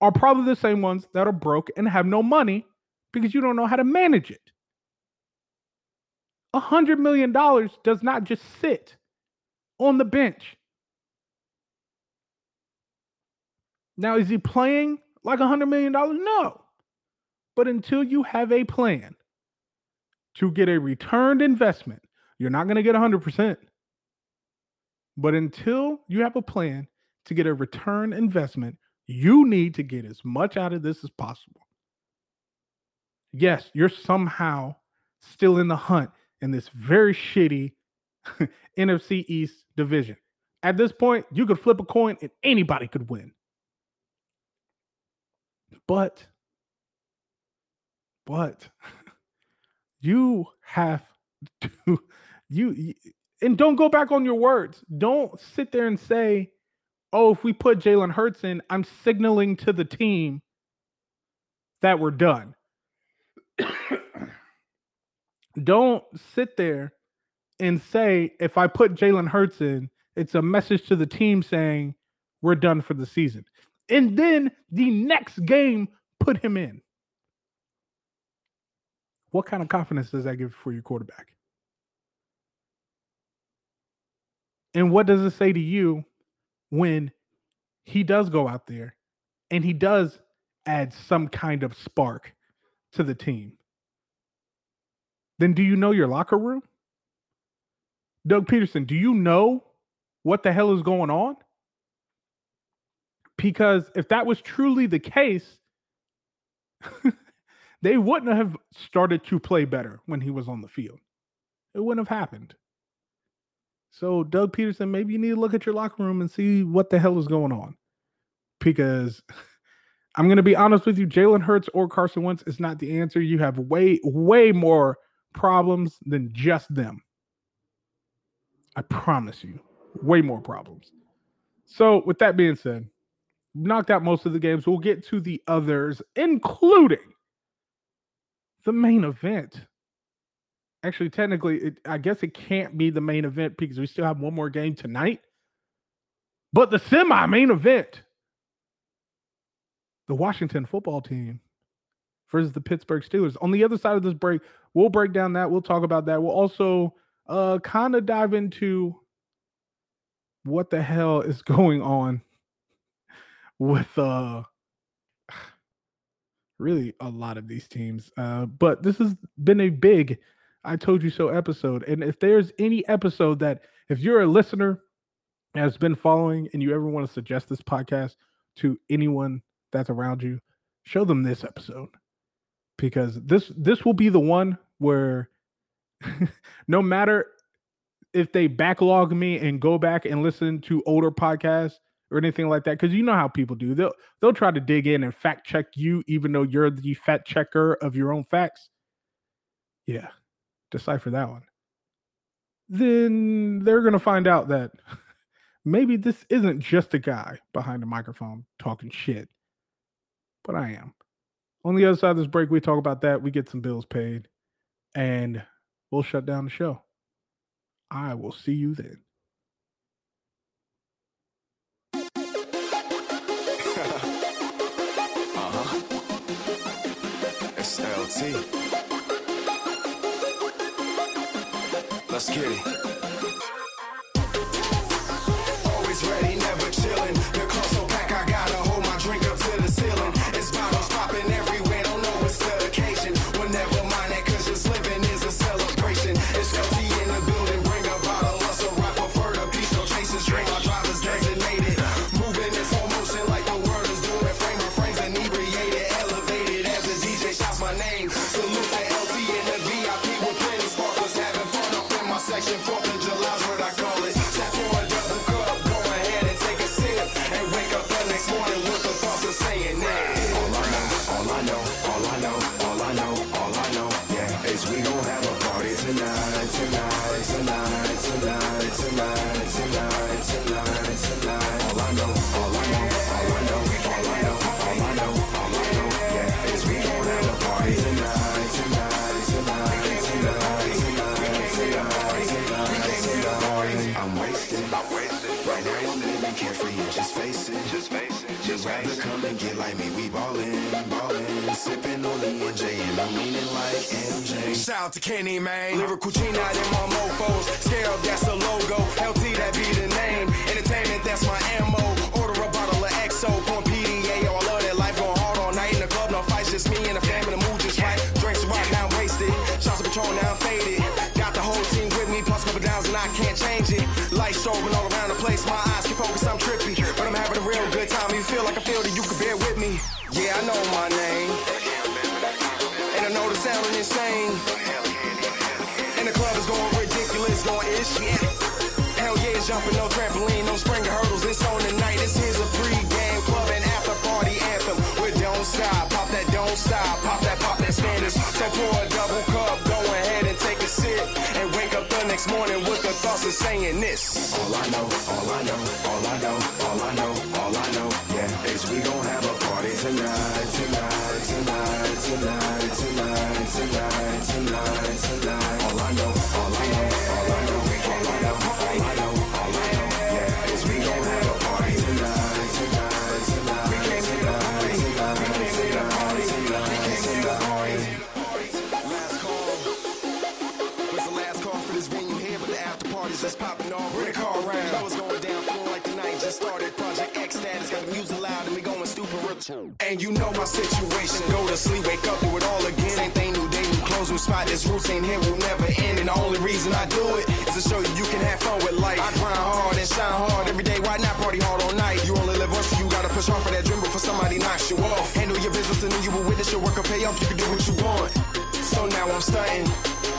Speaker 2: are probably the same ones that are broke and have no money because you don't know how to manage it. A hundred million dollars does not just sit on the bench. Now, is he playing like a hundred million dollars? No. But until you have a plan to get a returned investment. You're not going to get 100%. But until you have a plan to get a return investment, you need to get as much out of this as possible. Yes, you're somehow still in the hunt in this very shitty NFC East division. At this point, you could flip a coin and anybody could win. But, but You have to you and don't go back on your words. Don't sit there and say, "Oh, if we put Jalen Hurts in, I'm signaling to the team that we're done." don't sit there and say, "If I put Jalen Hurts in, it's a message to the team saying we're done for the season." And then the next game, put him in. What kind of confidence does that give for your quarterback? And what does it say to you when he does go out there and he does add some kind of spark to the team, then do you know your locker room? Doug Pederson, do you know what the hell is going on? Because if that was truly the case, they wouldn't have started to play better when he was on the field. It wouldn't have happened. So, Doug Pederson, maybe you need to look at your locker room and see what the hell is going on. Because I'm going to be honest with you, Jalen Hurts or Carson Wentz is not the answer. You have way, way more problems than just them. I promise you, way more problems. So, with that being said, knocked out most of the games. We'll get to the others, including the main event. Actually, technically, it, I guess it can't be the main event because we still have one more game tonight. But the semi main event the Washington football team versus the Pittsburgh Steelers. On the other side of this break, we'll break down that. We'll talk about that. We'll also uh, kind of dive into what the hell is going on with uh really a lot of these teams. Uh, but this has been a big I told you so episode. And if there's any episode that if you're a listener has been following and you ever want to suggest this podcast to anyone that's around you, show them this episode. Because this this will be the one where no matter if they backlog me and go back and listen to older podcasts or anything like that because you know how people do they'll they'll try to dig in and fact check you even though you're the fact checker of your own facts. Yeah decipher that one. Then they're going to find out that maybe this isn't just a guy behind a microphone talking shit but I am. On the other side of this break, we talk about that. We get some bills paid, and we'll shut down the show. I will see you then.
Speaker 3: uh-huh. It's LT. Let's get it. Just rather come and get like me, we ballin', ballin', sippin' on the NJ and I'm like MJ. Shout out to Kenny, man. Lyrical G out in my mofos. Scale, that's the logo. LT, that be the name. Entertainment, that's my ammo. Order a bottle of XO, corn PDA. I love that life going hard all night in the club. No fights, just me and the family. The mood just right. Drinks rock, now I'm wasted. Shots of Patron, now I'm faded. Got the whole team with me, plus a couple downs, and I can't change it. Lights strobing jumping, no trampoline, no spring hurdles. It's on tonight. This is a pre-game club and after party anthem. We don't stop, pop that, don't stop, pop that, pop that Spanish. So pour a double cup, go ahead and take a sip, and wake up the next morning with the thoughts of saying this. All I know, all I know, all I know, all I know, all I know, yeah, is we gon' have a party tonight, tonight, tonight, tonight, tonight, tonight, tonight, tonight. All I know, all I know, all I know, all I know, all I know, off. Bring the car around. Know what's going down, feeling like the night just started And you know my situation. Go to sleep, wake up, do it all again. Same thing, new day, new clothes, new spot. This routine here will never end. And the only reason I do it is to show you you can have fun with life. I grind hard and shine hard every day. Why not party hard all night? You only live once, so you gotta push hard for that dream before somebody knocks you off. Handle your business and then you will witness your work will pay off. You can do what you want. So now I'm stunting.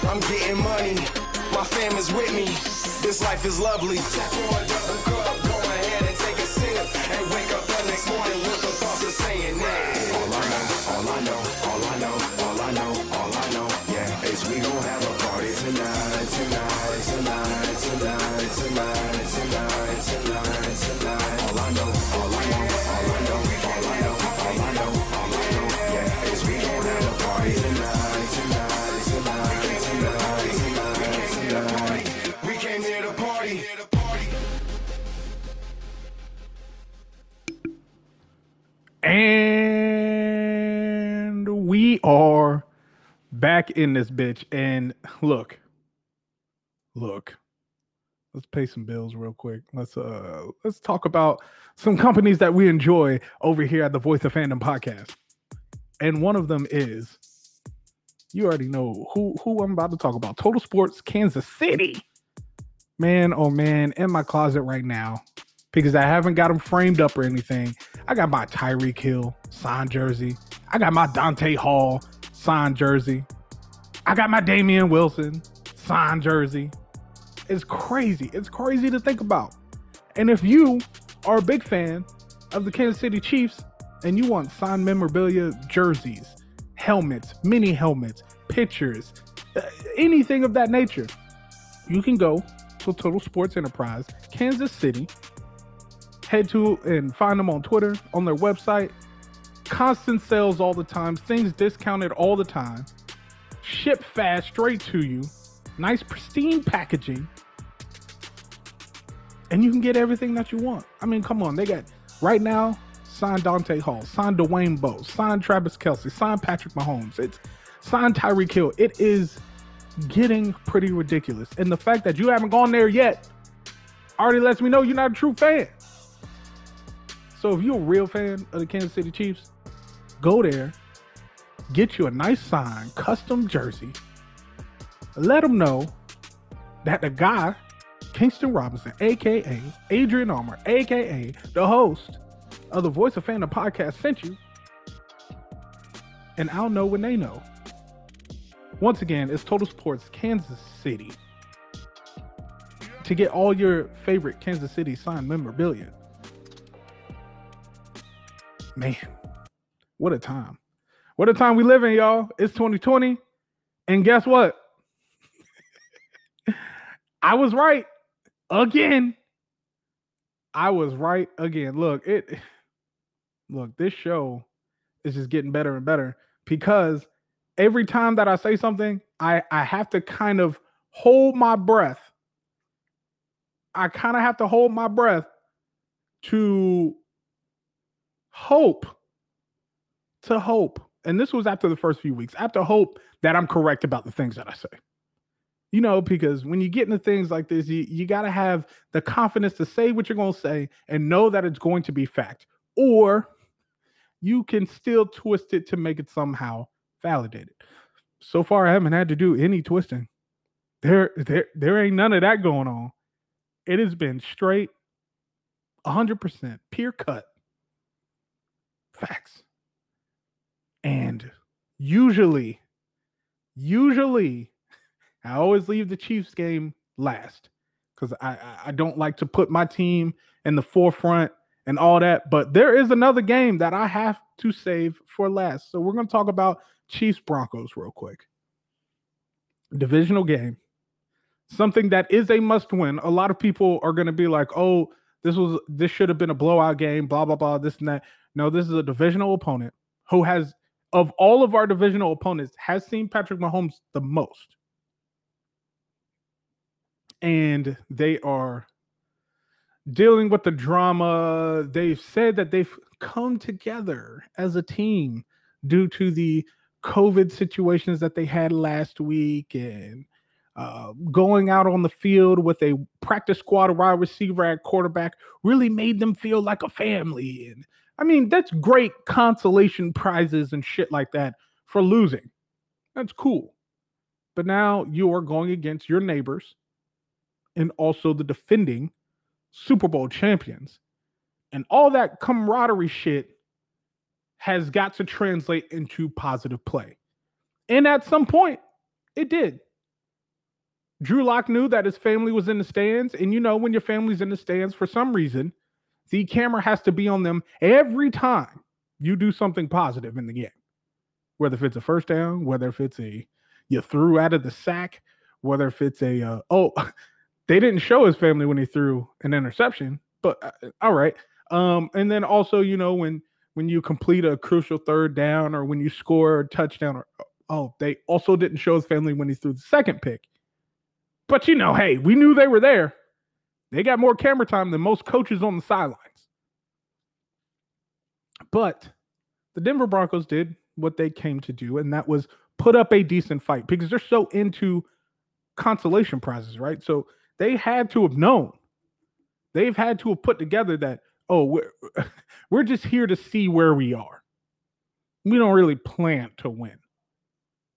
Speaker 3: I'm getting money. My fam is with me. This life is lovely. And we
Speaker 2: are back in this bitch. And look, look, let's pay some bills real quick. Let's uh let's talk about some companies that we enjoy over here at the Voice of Fandom podcast. And one of them is you already know who who I'm about to talk about. Total Sports Kansas City. Man, oh man, in my closet right now because I haven't got them framed up or anything. I got my Tyreek Hill signed jersey. I got my Dante Hall signed jersey. I got my Damien Wilson signed jersey. It's crazy. It's crazy to think about. And if you are a big fan of the Kansas City Chiefs and you want signed memorabilia jerseys, helmets, mini helmets, pictures, uh, anything of that nature, you can go to Total Sports Enterprise, Kansas City, head to and find them on Twitter, on their website. Constant sales all the time, things discounted all the time. Ship fast straight to you. Nice pristine packaging. And you can get everything that you want. I mean, come on, they got right now, sign Dante Hall, sign Dwayne Bowe, sign Travis Kelce, sign Patrick Mahomes. It's sign Tyreek Hill. It is getting pretty ridiculous. And the fact that you haven't gone there yet already lets me know you're not a true fan. So if you're a real fan of the Kansas City Chiefs, go there, get you a nice sign, custom jersey. Let them know that the guy, Kingston Robinson, aka Adrian Armour, aka the host of the Voice of Fandom podcast, sent you. And I'll know when they know. Once again, it's Total Sports Kansas City. To get all your favorite Kansas City signed memorabilia. Man, what a time. What a time we live in, y'all. It's 2020. And guess what? I was right again. I was right again. Look, it look, this show is just getting better and better because every time that I say something, I I have to kind of hold my breath. I kind of have to hold my breath to hope to hope and this was after the first few weeks after hope that i'm correct about the things that i say. You know because when you get into things like this you, you got to have the confidence to say what you're going to say and know that it's going to be fact or you can still twist it to make it somehow validated. So far i haven't had to do any twisting. There there there ain't none of that going on. It has been straight 100% pure cut facts. And usually, usually, I always leave the Chiefs game last because I, I don't like to put my team in the forefront and all that. But there is another game that I have to save for last. So we're going to talk about Chiefs Broncos real quick. Divisional game. Something that is a must win. A lot of people are going to be like, "Oh, this was this should have been a blowout game, blah blah blah, this and that." No, this is a divisional opponent who has of all of our divisional opponents has seen Patrick Mahomes the most. And they are dealing with the drama. They've said that they've come together as a team due to the COVID situations that they had last week and uh, going out on the field with a practice squad wide receiver at quarterback really made them feel like a family. And I mean, that's great consolation prizes and shit like that for losing. That's cool. But now you are going against your neighbors and also the defending Super Bowl champions. And all that camaraderie shit has got to translate into positive play. And at some point, it did. Drew Lock knew that his family was in the stands. And you know, when your family's in the stands, for some reason, the camera has to be on them every time you do something positive in the game. Whether if it's a first down, whether if it's a you threw out of the sack, whether if it's a uh, oh, they didn't show his family when he threw an interception, but uh, all right. Um, and then also, you know, when when you complete a crucial third down or when you score a touchdown, or oh, they also didn't show his family when he threw the second pick. But you know, hey, we knew they were there. They got more camera time than most coaches on the sidelines. But the Denver Broncos did what they came to do, and that was put up a decent fight because they're so into consolation prizes, right? So they had to have known. They've had to have put together that, oh, we're, we're just here to see where we are. We don't really plan to win.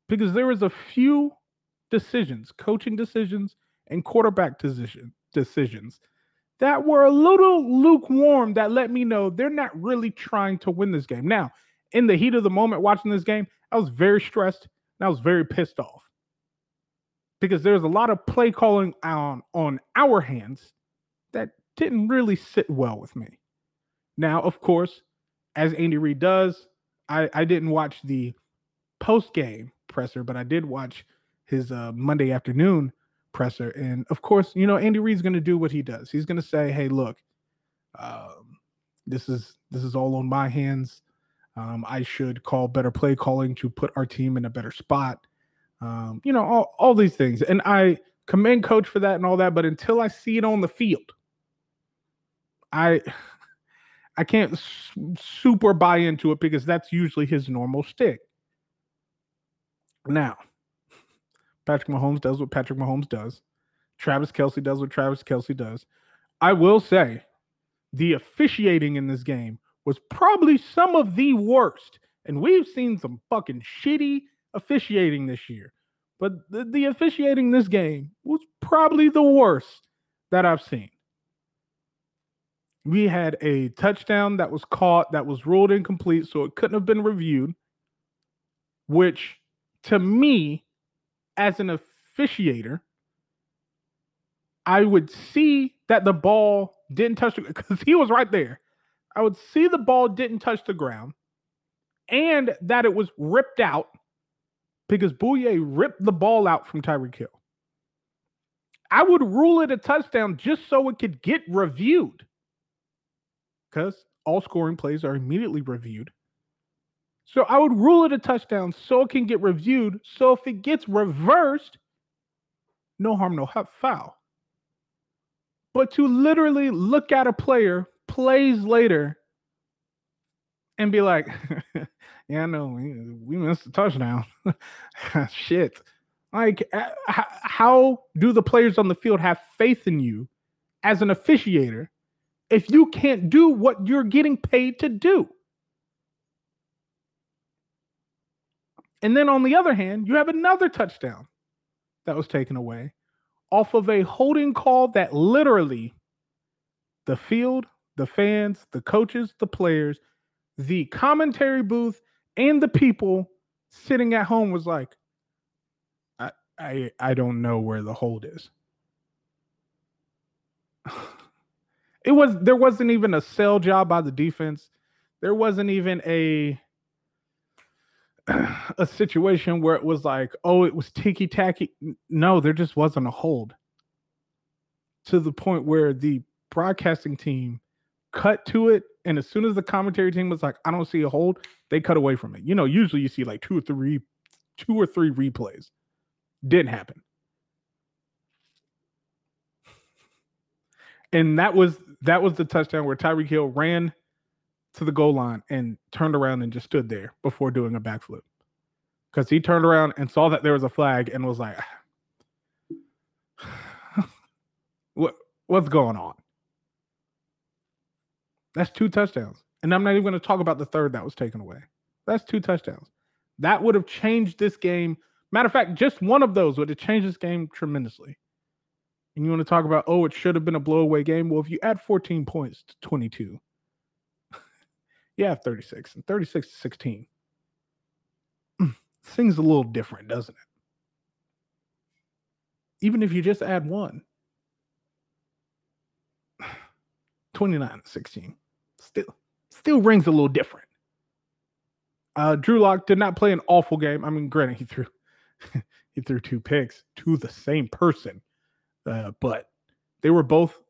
Speaker 2: Because there was a few decisions, coaching decisions and quarterback decision, decisions that were a little lukewarm that let me know they're not really trying to win this game. Now, in the heat of the moment watching this game, I was very stressed and I was very pissed off because there's a lot of play calling on, on our hands that didn't really sit well with me. Now, of course, as Andy Reid does, I, I didn't watch the post game presser, but I did watch his uh, Monday afternoon presser. And of course, you know, Andy Reid's going to do what he does. He's going to say, "Hey, look, um, this is this is all on my hands. Um, I should call better play calling to put our team in a better spot. Um, you know, all, all these things. And I commend coach for that and all that. But until I see it on the field, I I can't super buy into it because that's usually his normal stick. Now, Patrick Mahomes does what Patrick Mahomes does. Travis Kelce does what Travis Kelce does. I will say the officiating in this game was probably some of the worst. And we've seen some fucking shitty officiating this year. But the, the officiating this game was probably the worst that I've seen. We had a touchdown that was caught that was ruled incomplete, so it couldn't have been reviewed, which to me as an officiator, I would see that the ball didn't touch because he was right there. I would see the ball didn't touch the ground and that it was ripped out because Bouye ripped the ball out from Tyreek Hill. I would rule it a touchdown just so it could get reviewed because all scoring plays are immediately reviewed. So I would rule it a touchdown so it can get reviewed. So if it gets reversed, no harm, no foul. But to literally look at a player plays later and be like, yeah, no, we, we missed a touchdown. Shit. Like, uh, how do the players on the field have faith in you as an officiator if you can't do what you're getting paid to do? And then on the other hand, you have another touchdown that was taken away off of a holding call that literally the field, the fans, the coaches, the players, the commentary booth, and the people sitting at home was like, I I, I don't know where the hold is. it was there wasn't even a sell job by the defense. There wasn't even a a situation where it was like, oh, it was ticky tacky. No, there just wasn't a hold. To the point where the broadcasting team cut to it, and as soon as the commentary team was like, I don't see a hold, they cut away from it. You know, usually you see like two or three, two or three replays. Didn't happen. And that was that was the touchdown where Tyreek Hill ran to the goal line and turned around and just stood there before doing a backflip. Because he turned around and saw that there was a flag and was like, what what's going on? That's two touchdowns. And I'm not even going to talk about the third that was taken away. That's two touchdowns. That would have changed this game. Matter of fact, just one of those would have changed this game tremendously. And you want to talk about, oh, it should have been a blowaway game. Well, if you add 14 points to 22, have 36 and 36 to 16. Things a little different, doesn't it? Even if you just add one, 29 to 16, still still rings a little different. Uh, Drew Lock did not play an awful game. I mean, granted, he threw he threw two picks to the same person, uh, but they were both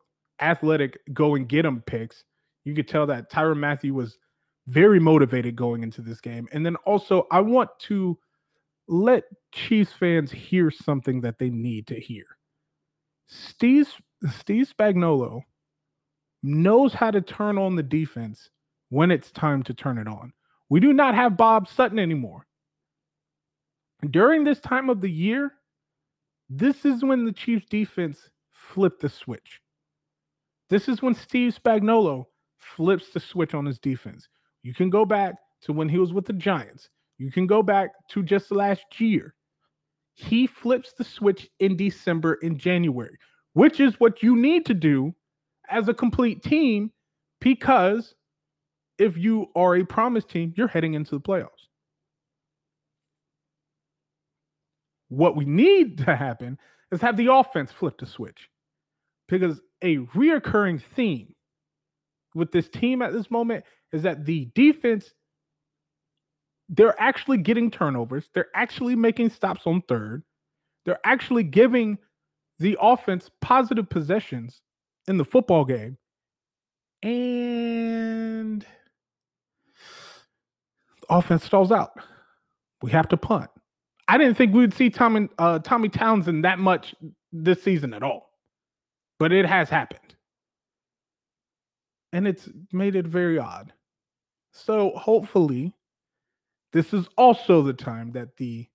Speaker 2: athletic. Go and get them picks. You could tell that Tyrann Mathieu was very motivated going into this game. And then also, I want to let Chiefs fans hear something that they need to hear. Steve Steve Spagnuolo knows how to turn on the defense when it's time to turn it on. We do not have Bob Sutton anymore. During this time of the year, this is when the Chiefs defense flipped the switch. This is when Steve Spagnuolo flips the switch on his defense. You can go back to when he was with the Giants. You can go back to just last year. He flips the switch in December and January, which is what you need to do as a complete team because if you are a promise team, you're heading into the playoffs. What we need to happen is have the offense flip the switch because a reoccurring theme with this team at this moment is that the defense they're actually getting turnovers they're actually making stops on third they're actually giving the offense positive possessions in the football game and offense stalls out. We have to punt. I didn't think we would see Tommy uh, Tommy Townsend that much this season at all, but it has happened, and it's made it very odd. So hopefully, this is also the time that the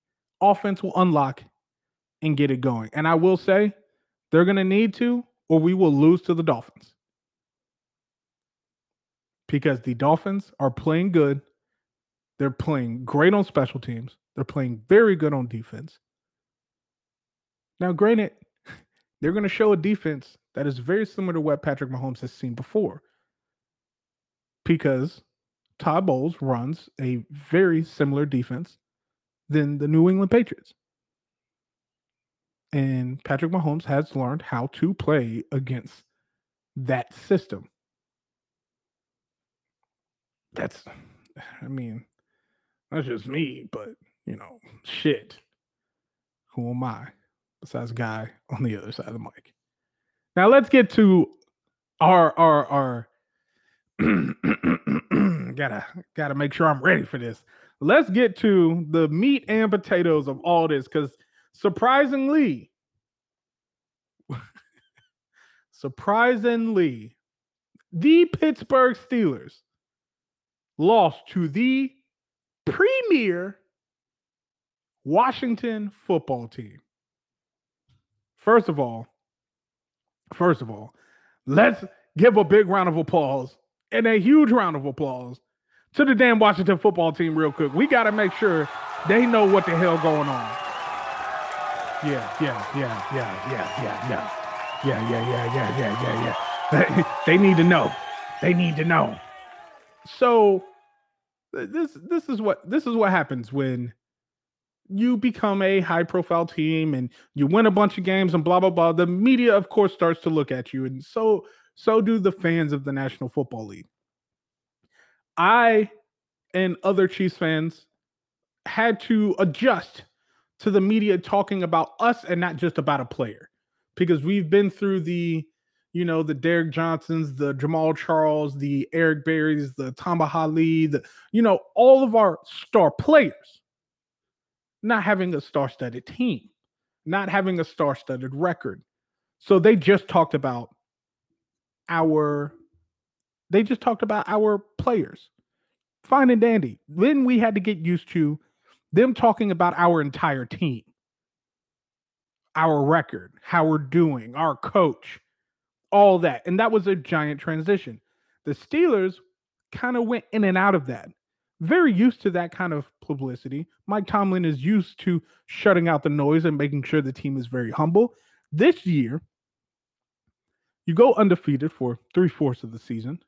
Speaker 2: offense will unlock and get it going. And I will say, they're going to need to, or we will lose to the Dolphins because the Dolphins are playing good they're playing great on special teams. They're playing very good on defense. Now, granted, they're going to show a defense that is very similar to what Patrick Mahomes has seen before. Because Todd Bowles runs a very similar defense than the New England Patriots. And Patrick Mahomes has learned how to play against that system. That's, I mean, that's just me, but you know, shit. Who am I? Besides guy on the other side of the mic. Now let's get to our our our gotta gotta make sure I'm ready for this. Let's get to the meat and potatoes of all this because surprisingly, surprisingly, the Pittsburgh Steelers lost to the premier Washington football team. First of all, first of all, let's give a big round of applause and a huge round of applause to the damn Washington football team real quick. We got to make sure they know what the hell going on. Yeah, yeah, yeah, yeah, yeah, yeah, yeah. Yeah, yeah, yeah, yeah, yeah, yeah, yeah. they need to know. They need to know. So this this is what this is what happens when you become a high profile team and you win a bunch of games and blah blah blah the media of course starts to look at you and so so do the fans of the national football league i and other chiefs fans had to adjust to the media talking about us and not just about a player because we've been through the you know, the Derrick Johnsons, the Jamaal Charles, the Eric Berrys, the Tamba Hali, the, you know, all of our star players not having a star studded team, not having a star studded record. So they just talked about our, they just talked about our players. Fine and dandy. Then we had to get used to them talking about our entire team, our record, how we're doing, our coach all that. And that was a giant transition. The Steelers kind of went in and out of that. Very used to that kind of publicity. Mike Tomlin is used to shutting out the noise and making sure the team is very humble. This year, you go undefeated for three fourths of the season,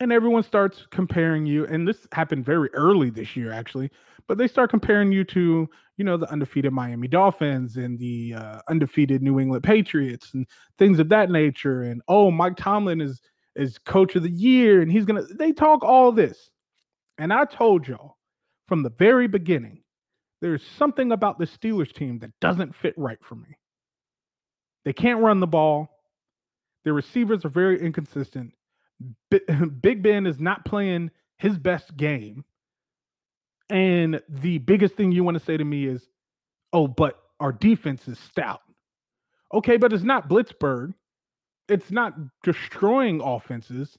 Speaker 2: and everyone starts comparing you. And this happened very early this year, actually, but they start comparing you to, you know, the undefeated Miami Dolphins and the uh, undefeated New England Patriots and things of that nature. And oh, Mike Tomlin is is coach of the year, and he's gonna. They talk all this, and I told y'all from the very beginning, there's something about the Steelers team that doesn't fit right for me. They can't run the ball. Their receivers are very inconsistent. Bi- Big Ben is not playing his best game. And the biggest thing you want to say to me is, oh, but our defense is stout. Okay, but it's not Blitzburgh. It's not destroying offenses.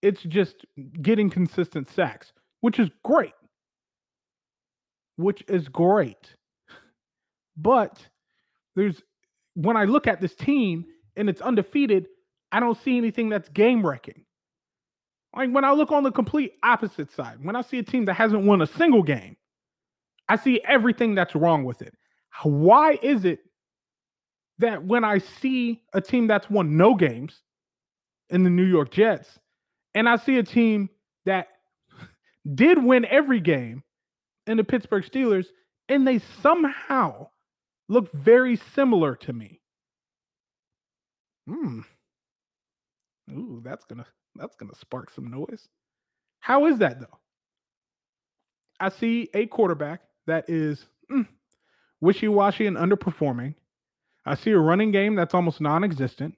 Speaker 2: It's just getting consistent sacks, which is great. Which is great. But there's when I look at this team and it's undefeated, I don't see anything that's game wrecking. Like when I look on the complete opposite side, when I see a team that hasn't won a single game, I see everything that's wrong with it. Why is it that when I see a team that's won no games in the New York Jets, and I see a team that did win every game in the Pittsburgh Steelers, and they somehow look very similar to me? Hmm. Ooh, that's gonna that's gonna spark some noise. How is that though? I see a quarterback that is mm, wishy-washy and underperforming. I see a running game that's almost non-existent.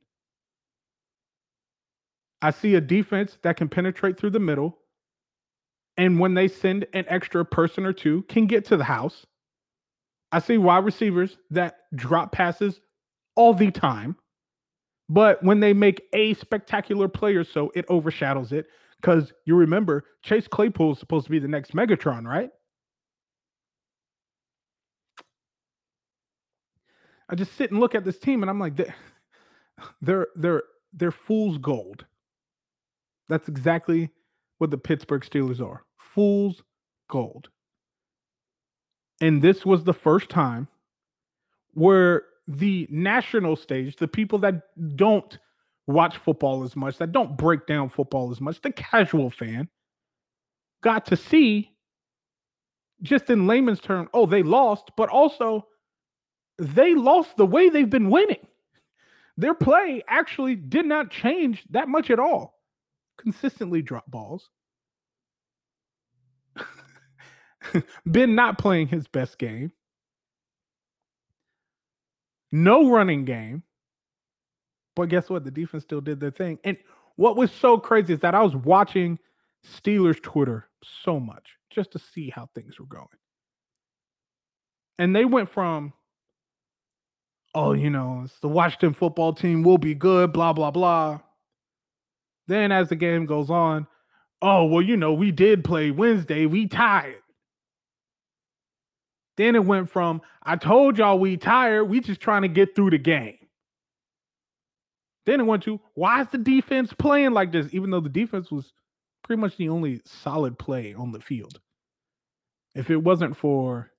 Speaker 2: I see a defense that can penetrate through the middle. And when they send an extra person or two, can get to the house. I see wide receivers that drop passes all the time. But when they make a spectacular player, so it overshadows it. Because you remember, Chase Claypool is supposed to be the next Megatron, right? I just sit and look at this team, and I'm like, they- they're they're they're fool's gold. That's exactly what the Pittsburgh Steelers are. Fool's gold. And this was the first time where the national stage, the people that don't watch football as much, that don't break down football as much, the casual fan, got to see just in layman's term, oh, they lost, but also they lost the way they've been winning. Their play actually did not change that much at all. Consistently drop balls. been not playing his best game. No running game. But guess what? The defense still did their thing. And what was so crazy is that I was watching Steelers Twitter so much just to see how things were going. And they went from, oh, you know, it's the Washington football team will be good, blah, blah, blah. Then as the game goes on, oh, well, you know, we did play Wednesday, we tied. Then it went from, I told y'all we tired, we just trying to get through the game. Then it went to, why is the defense playing like this? Even though the defense was pretty much the only solid play on the field. If it wasn't for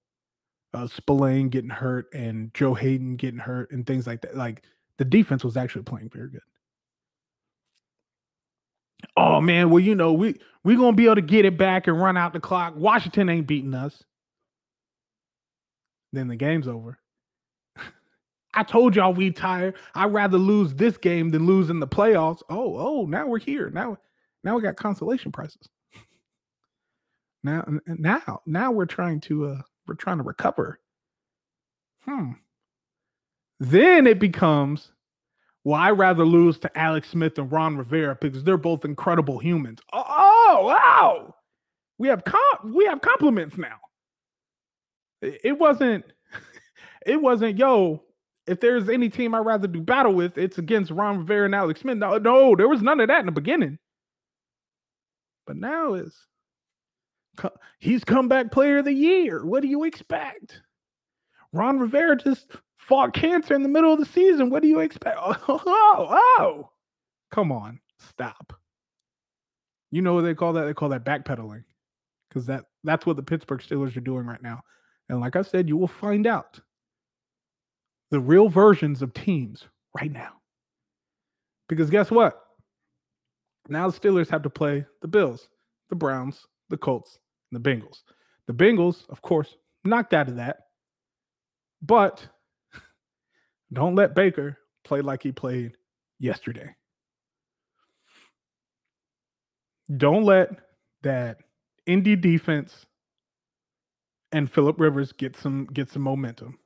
Speaker 2: uh, Spillane getting hurt and Joe Haden getting hurt and things like that, like the defense was actually playing very good. Oh man, well you know we we gonna be able to get it back and run out the clock. Washington ain't beating us. Then the game's over. I told y'all we tired. I'd rather lose this game than lose in the playoffs. Oh, oh, now we're here. Now, now we got consolation prizes. Now, now, now we're trying to uh we're trying to recover. Hmm. Then it becomes, well, I'd rather lose to Alex Smith and Ron Rivera because they're both incredible humans. Oh, oh wow. We have comp we have compliments now. It wasn't it wasn't yo if there's any team I'd rather do battle with, it's against Ron Rivera and Alex Smith. No, no, there was none of that in the beginning. But now co- he's comeback player of the year. What do you expect? Ron Rivera just fought cancer in the middle of the season. What do you expect? Oh, oh, oh. come on, stop. You know what they call that? They call that backpedaling. Because that that's what the Pittsburgh Steelers are doing right now. And like I said, you will find out the real versions of teams right now. Because guess what? Now the Steelers have to play the Bills, the Browns, the Colts, and the Bengals. The Bengals, of course, knocked out of that. But don't let Baker play like he played yesterday. Don't let that Indy defense and Philip Rivers get some get some momentum.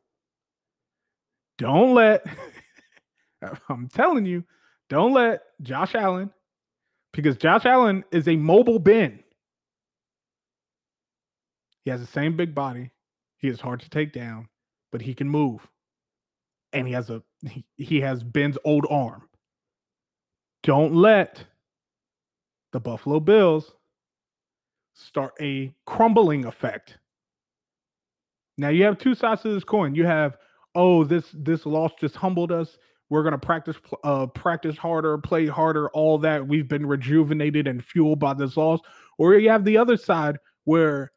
Speaker 2: Don't let I'm telling you, don't let Josh Allen because Josh Allen is a mobile Ben. He has the same big body. He is hard to take down, but he can move. And he has a he, he has Ben's old arm. Don't let the Buffalo Bills start a crumbling effect. Now you have two sides to this coin. You have, oh, this this loss just humbled us. We're gonna practice uh practice harder, play harder, all that. We've been rejuvenated and fueled by this loss. Or you have the other side where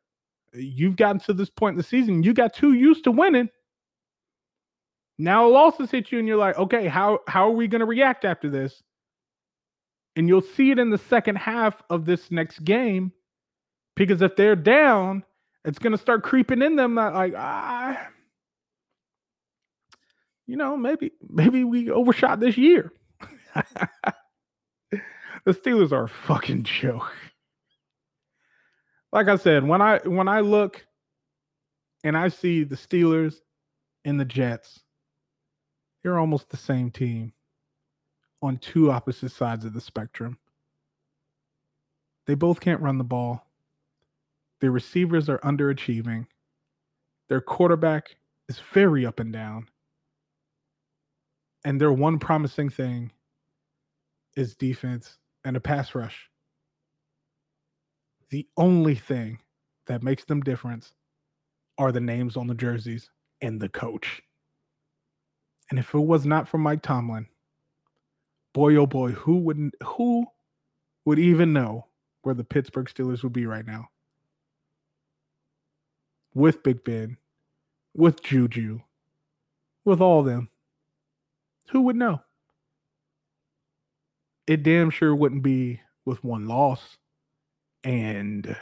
Speaker 2: you've gotten to this point in the season, you got too used to winning. Now a loss has hit you, and you're like, okay, how how are we gonna react after this? And you'll see it in the second half of this next game. Because if they're down, it's gonna start creeping in them that like, ah, you know, maybe maybe we overshot this year. the Steelers are a fucking joke. Like I said, when I when I look and I see the Steelers and the Jets, they're almost the same team on two opposite sides of the spectrum. They both can't run the ball. Their receivers are underachieving. Their quarterback is very up and down. And their one promising thing is defense and a pass rush. The only thing that makes them different are the names on the jerseys and the coach. And if it was not for Mike Tomlin, boy oh boy, who wouldn't who would even know where the Pittsburgh Steelers would be right now? With Big Ben, with Juju, with all of them. Who would know? It damn sure wouldn't be with one loss and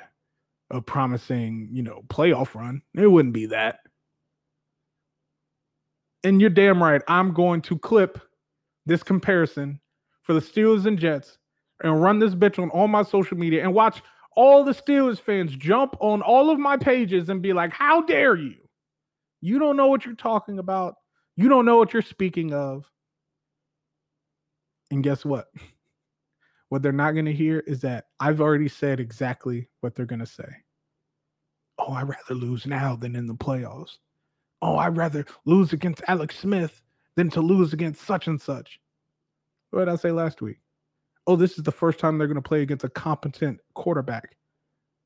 Speaker 2: a promising, you know, playoff run. It wouldn't be that. And you're damn right. I'm going to clip this comparison for the Steelers and Jets and run this bitch on all my social media and watch all the Steelers fans jump on all of my pages and be like, How dare you? You don't know what you're talking about. You don't know what you're speaking of. And guess what? What they're not going to hear is that I've already said exactly what they're going to say. Oh, I'd rather lose now than in the playoffs. Oh, I'd rather lose against Alex Smith than to lose against such and such. What did I say last week? Oh, this is the first time they're going to play against a competent quarterback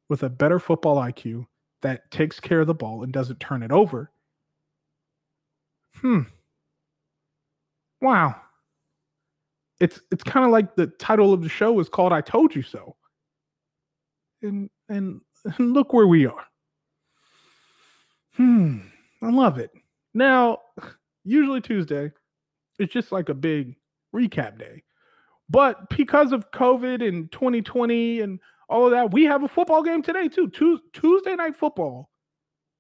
Speaker 2: with a better football IQ that takes care of the ball and doesn't turn it over. Hmm. Wow it's it's kind of like the title of the show is called I told you so. And and, and look where we are. Hmm, I love it. Now, usually Tuesday, it's just like a big recap day. But because of COVID and 2020 and all of that, we have a football game today too. Tuesday night football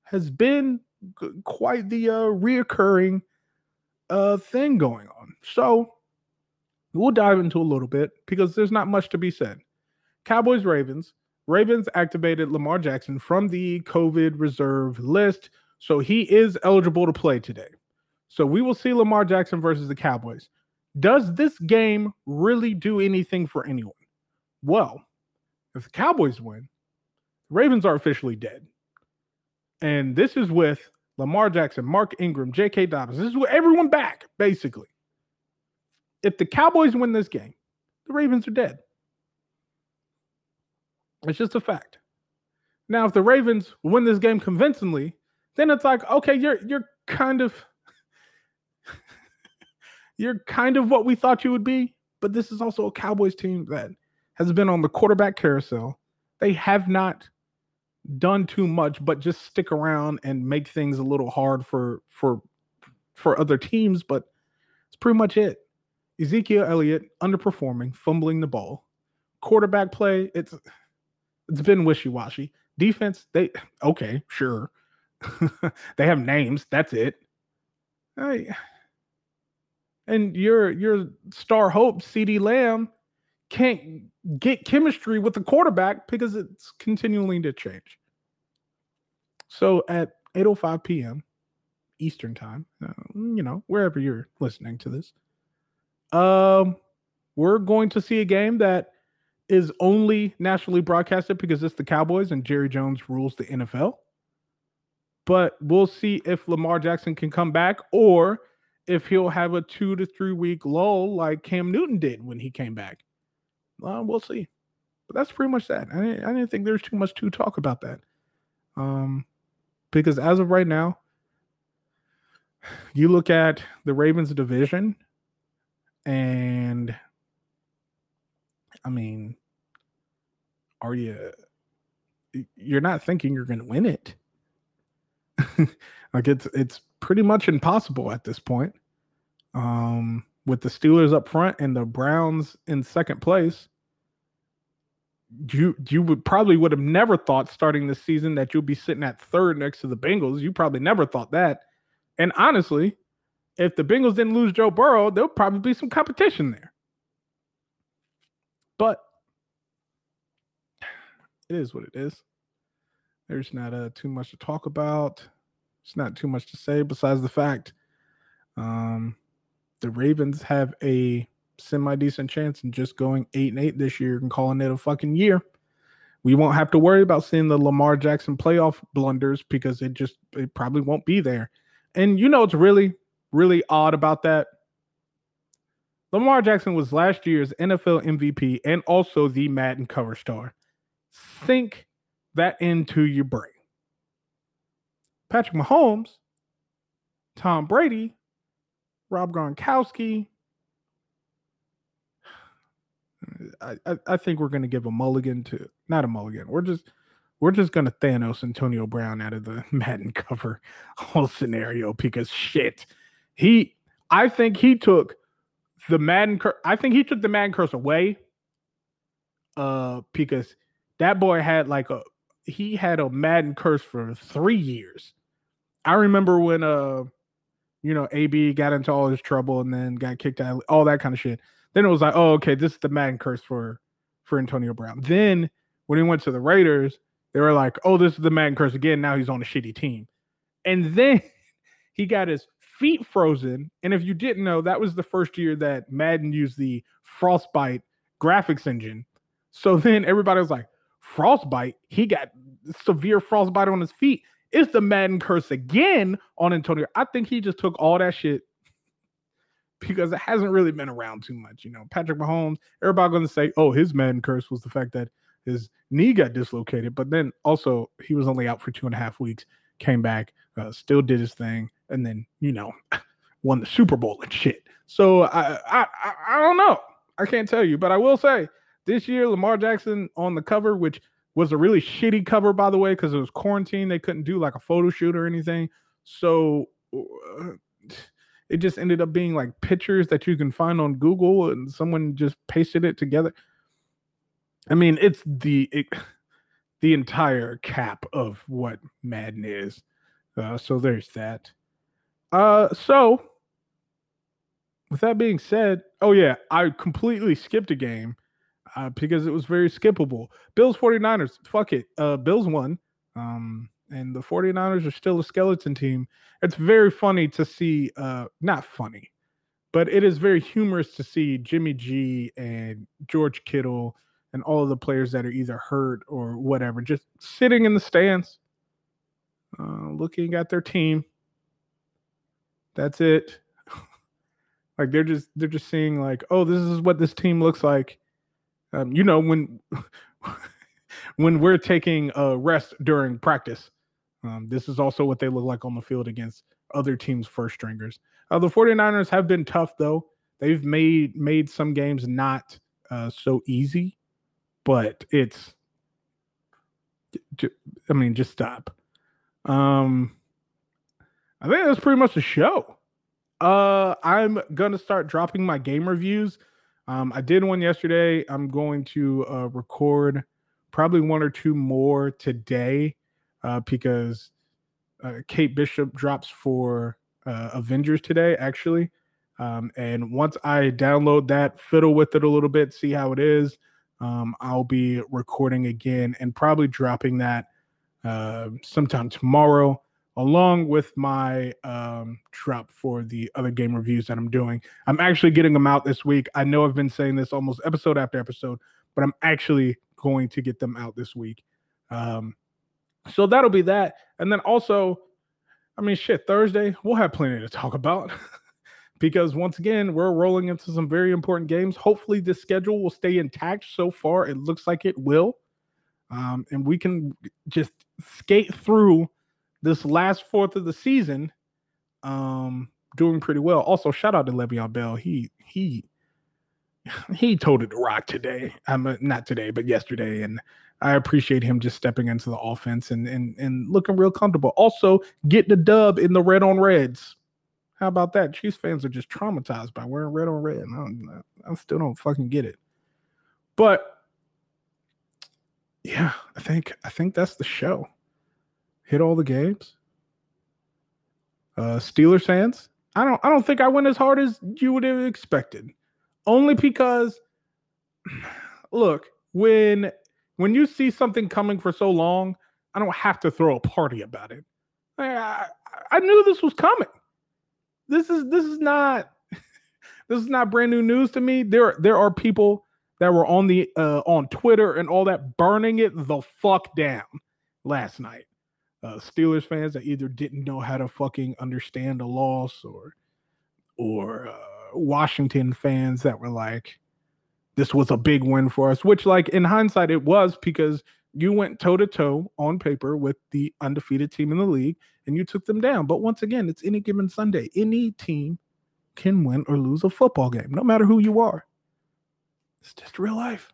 Speaker 2: has been quite the uh, reoccurring uh, thing going on. So We'll dive into a little bit because there's not much to be said. Cowboys Ravens. Ravens activated Lamar Jackson from the COVID reserve list, so he is eligible to play today. So we will see Lamar Jackson versus the Cowboys. Does this game really do anything for anyone? Well, if the Cowboys win, the Ravens are officially dead. And this is with Lamar Jackson, Mark Ingram, J.K. Dobbins. This is with everyone back, basically if the Cowboys win this game, the Ravens are dead. It's just a fact. Now, if the Ravens win this game convincingly, then it's like, okay, you're you're kind of you're kind of what we thought you would be, but this is also a Cowboys team that has been on the quarterback carousel. They have not done too much but just stick around and make things a little hard for for for other teams, but it's pretty much it. Ezekiel Elliott underperforming, fumbling the ball. Quarterback play, it's it's been wishy-washy. Defense, they okay, sure. they have names, that's it. Hey. And your your star hope, CeeDee Lamb, can't get chemistry with the quarterback because it's continuing to change. So at 8:05 p.m. Eastern time, uh, you know, wherever you're listening to this, um, we're going to see a game that is only nationally broadcasted because it's the Cowboys and Jerry Jones rules the NFL. But we'll see if Lamar Jackson can come back or if he'll have a two to three week lull like Cam Newton did when he came back. Well, we'll see. But that's pretty much that. I didn't, I didn't think there's too much to talk about that. Um, because as of right now, you look at the Ravens division, and I mean, are you? You're not thinking you're going to win it. like it's it's pretty much impossible at this point. Um, with the Steelers up front and the Browns in second place, you you would probably would have never thought starting this season that you'll be sitting at third next to the Bengals. You probably never thought that. And honestly, if the Bengals didn't lose Joe Burrow, there'll probably be some competition there. But it is what it is. There's not uh, too much to talk about. It's not too much to say besides the fact um, the Ravens have a semi decent chance in just going eight and eight this year and calling it a fucking year. We won't have to worry about seeing the Lamar Jackson playoff blunders because it just it probably won't be there. And you know it's really really odd about that. Lamar Jackson was last year's NFL MVP and also the Madden cover star. Think that into your brain. Patrick Mahomes, Tom Brady, Rob Gronkowski, I, I, I think we're going to give a mulligan to not a mulligan. We're just we're just going to Thanos Antonio Brown out of the Madden cover whole scenario because shit, he I think he took the Madden cur- I think he took the Madden curse away. Uh, because that boy had like a he had a Madden curse for three years. I remember when uh you know AB got into all his trouble and then got kicked out, all that kind of shit. Then it was like, oh, okay, this is the Madden curse for for Antonio Brown. Then when he went to the Raiders, they were like, oh, this is the Madden curse again. Now he's on a shitty team. And then he got his feet frozen. And if you didn't know, that was the first year that Madden used the Frostbite graphics engine. So then everybody was like, Frostbite? He got severe frostbite on his feet. It's the Madden curse again on Antonio. I think he just took all that shit because it hasn't really been around too much. You know, Patrick Mahomes, everybody going to say, oh, his Madden curse was the fact that his knee got dislocated, but then also he was only out for two and a half weeks, came back, uh, still did his thing, and then, you know, won the Super Bowl and shit. So I, I, I, I don't know. I can't tell you, but I will say this year, Lamar Jackson on the cover, which was a really shitty cover, by the way, because it was quarantine. They couldn't do like a photo shoot or anything. So uh, it just ended up being like pictures that you can find on Google and someone just pasted it together. I mean, it's the it, the entire cap of what Madden is. Uh, so there's that. Uh, so with that being said, oh yeah, I completely skipped a game because it was very skippable. Bills 49ers, fuck it. Uh, Bills won. Um, and the 49ers are still a skeleton team. It's very funny to see, uh, not funny, but it is very humorous to see Jimmy G and George Kittle and all of the players that are either hurt or whatever, just sitting in the stands, uh, looking at their team. That's it. like they're just they're just seeing like, oh, this is what this team looks like. Um, you know when when we're taking a rest during practice um, this is also what they look like on the field against other teams' first stringers. Uh, the 49ers have been tough, though. They've made made some games not uh, so easy. but it's I mean, just stop. Um I think that's pretty much the show. Uh I'm gonna start dropping my game reviews. Um I did one yesterday. I'm going to uh record probably one or two more today uh because uh, Kate Bishop drops for uh, Avengers today, actually. Um, and once I download that, fiddle with it a little bit, see how it is, um, I'll be recording again and probably dropping that uh, sometime tomorrow, along with my um, drop for the other game reviews that I'm doing. I'm actually getting them out this week. I know I've been saying this almost episode after episode, but I'm actually going to get them out this week. Um, so that'll be that. And then also, I mean, shit, Thursday, we'll have plenty to talk about because once again, we're rolling into some very important games. Hopefully, this schedule will stay intact. So far, it looks like it will. Um, and we can just skate through this last fourth of the season um, doing pretty well. Also, shout out to Le'Veon Bell. He, he, he told it to rock today. I'm not today, but yesterday, and I appreciate him just stepping into the offense and and and looking real comfortable. Also, getting the dub in the red on reds. How about that? Chiefs fans are just traumatized by wearing red on red. And I, I still don't fucking get it. But yeah, I think I think that's the show. Hit all the games. Uh Steelers fans, I don't I don't think I went as hard as you would have expected. Only because look, when when you see something coming for so long, I don't have to throw a party about it. I, I, knew this was coming. This is this is not this is not brand new news to me. There there are people that were on the uh, on Twitter and all that burning it the fuck down last night. Uh, Steelers fans that either didn't know how to fucking understand a loss or or uh, Washington fans that were like, this was a big win for us, which, like, in hindsight, it was because you went toe to toe on paper with the undefeated team in the league and you took them down. But once again, it's any given Sunday. Any team can win or lose a football game, no matter who you are. It's just real life.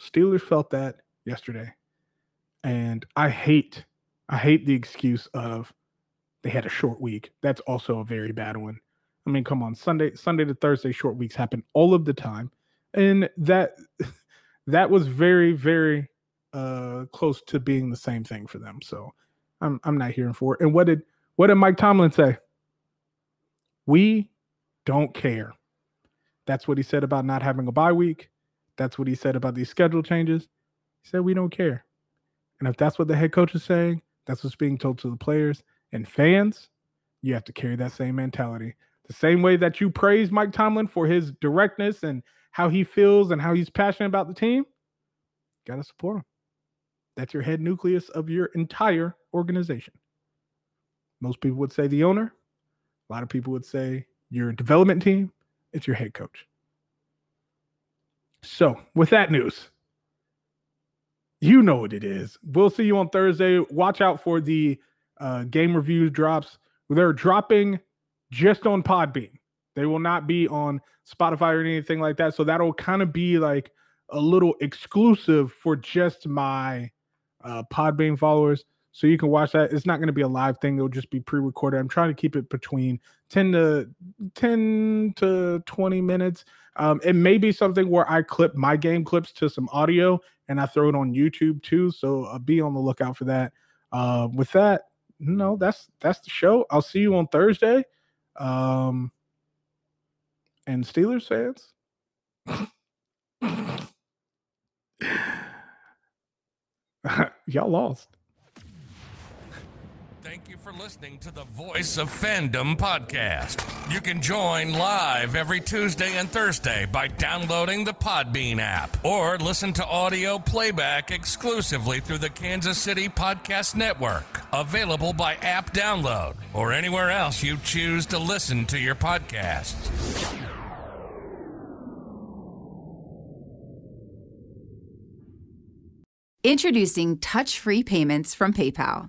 Speaker 2: Steelers felt that yesterday. And I hate, I hate the excuse of they had a short week. That's also a very bad one. I mean, come on, Sunday, Sunday to Thursday short weeks happen all of the time. And that that was very very uh close to being the same thing for them. So i'm i'm not hearing for it. And what did what did mike tomlin say? We don't care. That's what he said about not having a bye week. That's what he said about these schedule changes. He said we don't care. And if that's what the head coach is saying that's what's being told to the players and fans you have to carry that same mentality the same way that you praise mike tomlin for his directness and how he feels and how he's passionate about the team, got to support him. That's your head nucleus of your entire organization. Most people would say the owner. A lot of people would say your development team. It's your head coach. So, with that news, you know what it is. We'll see you on Thursday. Watch out for the uh, game reviews drops. They're dropping just on Podbean. They will not be on Spotify or anything like that. So that'll kind of be like a little exclusive for just my uh, Podbean followers. So you can watch that. It's not going to be a live thing. It'll just be pre-recorded. I'm trying to keep it between 10 to 10 to 20 minutes. Um, it may be something where I clip my game clips to some audio and I throw it on YouTube too. So uh, be on the lookout for that. Uh, with that, no, that's that's the show. I'll see you on Thursday. Um, and Steelers fans. Y'all lost.
Speaker 1: For listening to the Voice of Fandom podcast. You can join live every Tuesday and Thursday by downloading the Podbean app or listen to audio playback exclusively through the Kansas City Podcast Network, available by app download or anywhere else you choose to listen to your podcasts.
Speaker 4: Introducing touch free payments from PayPal,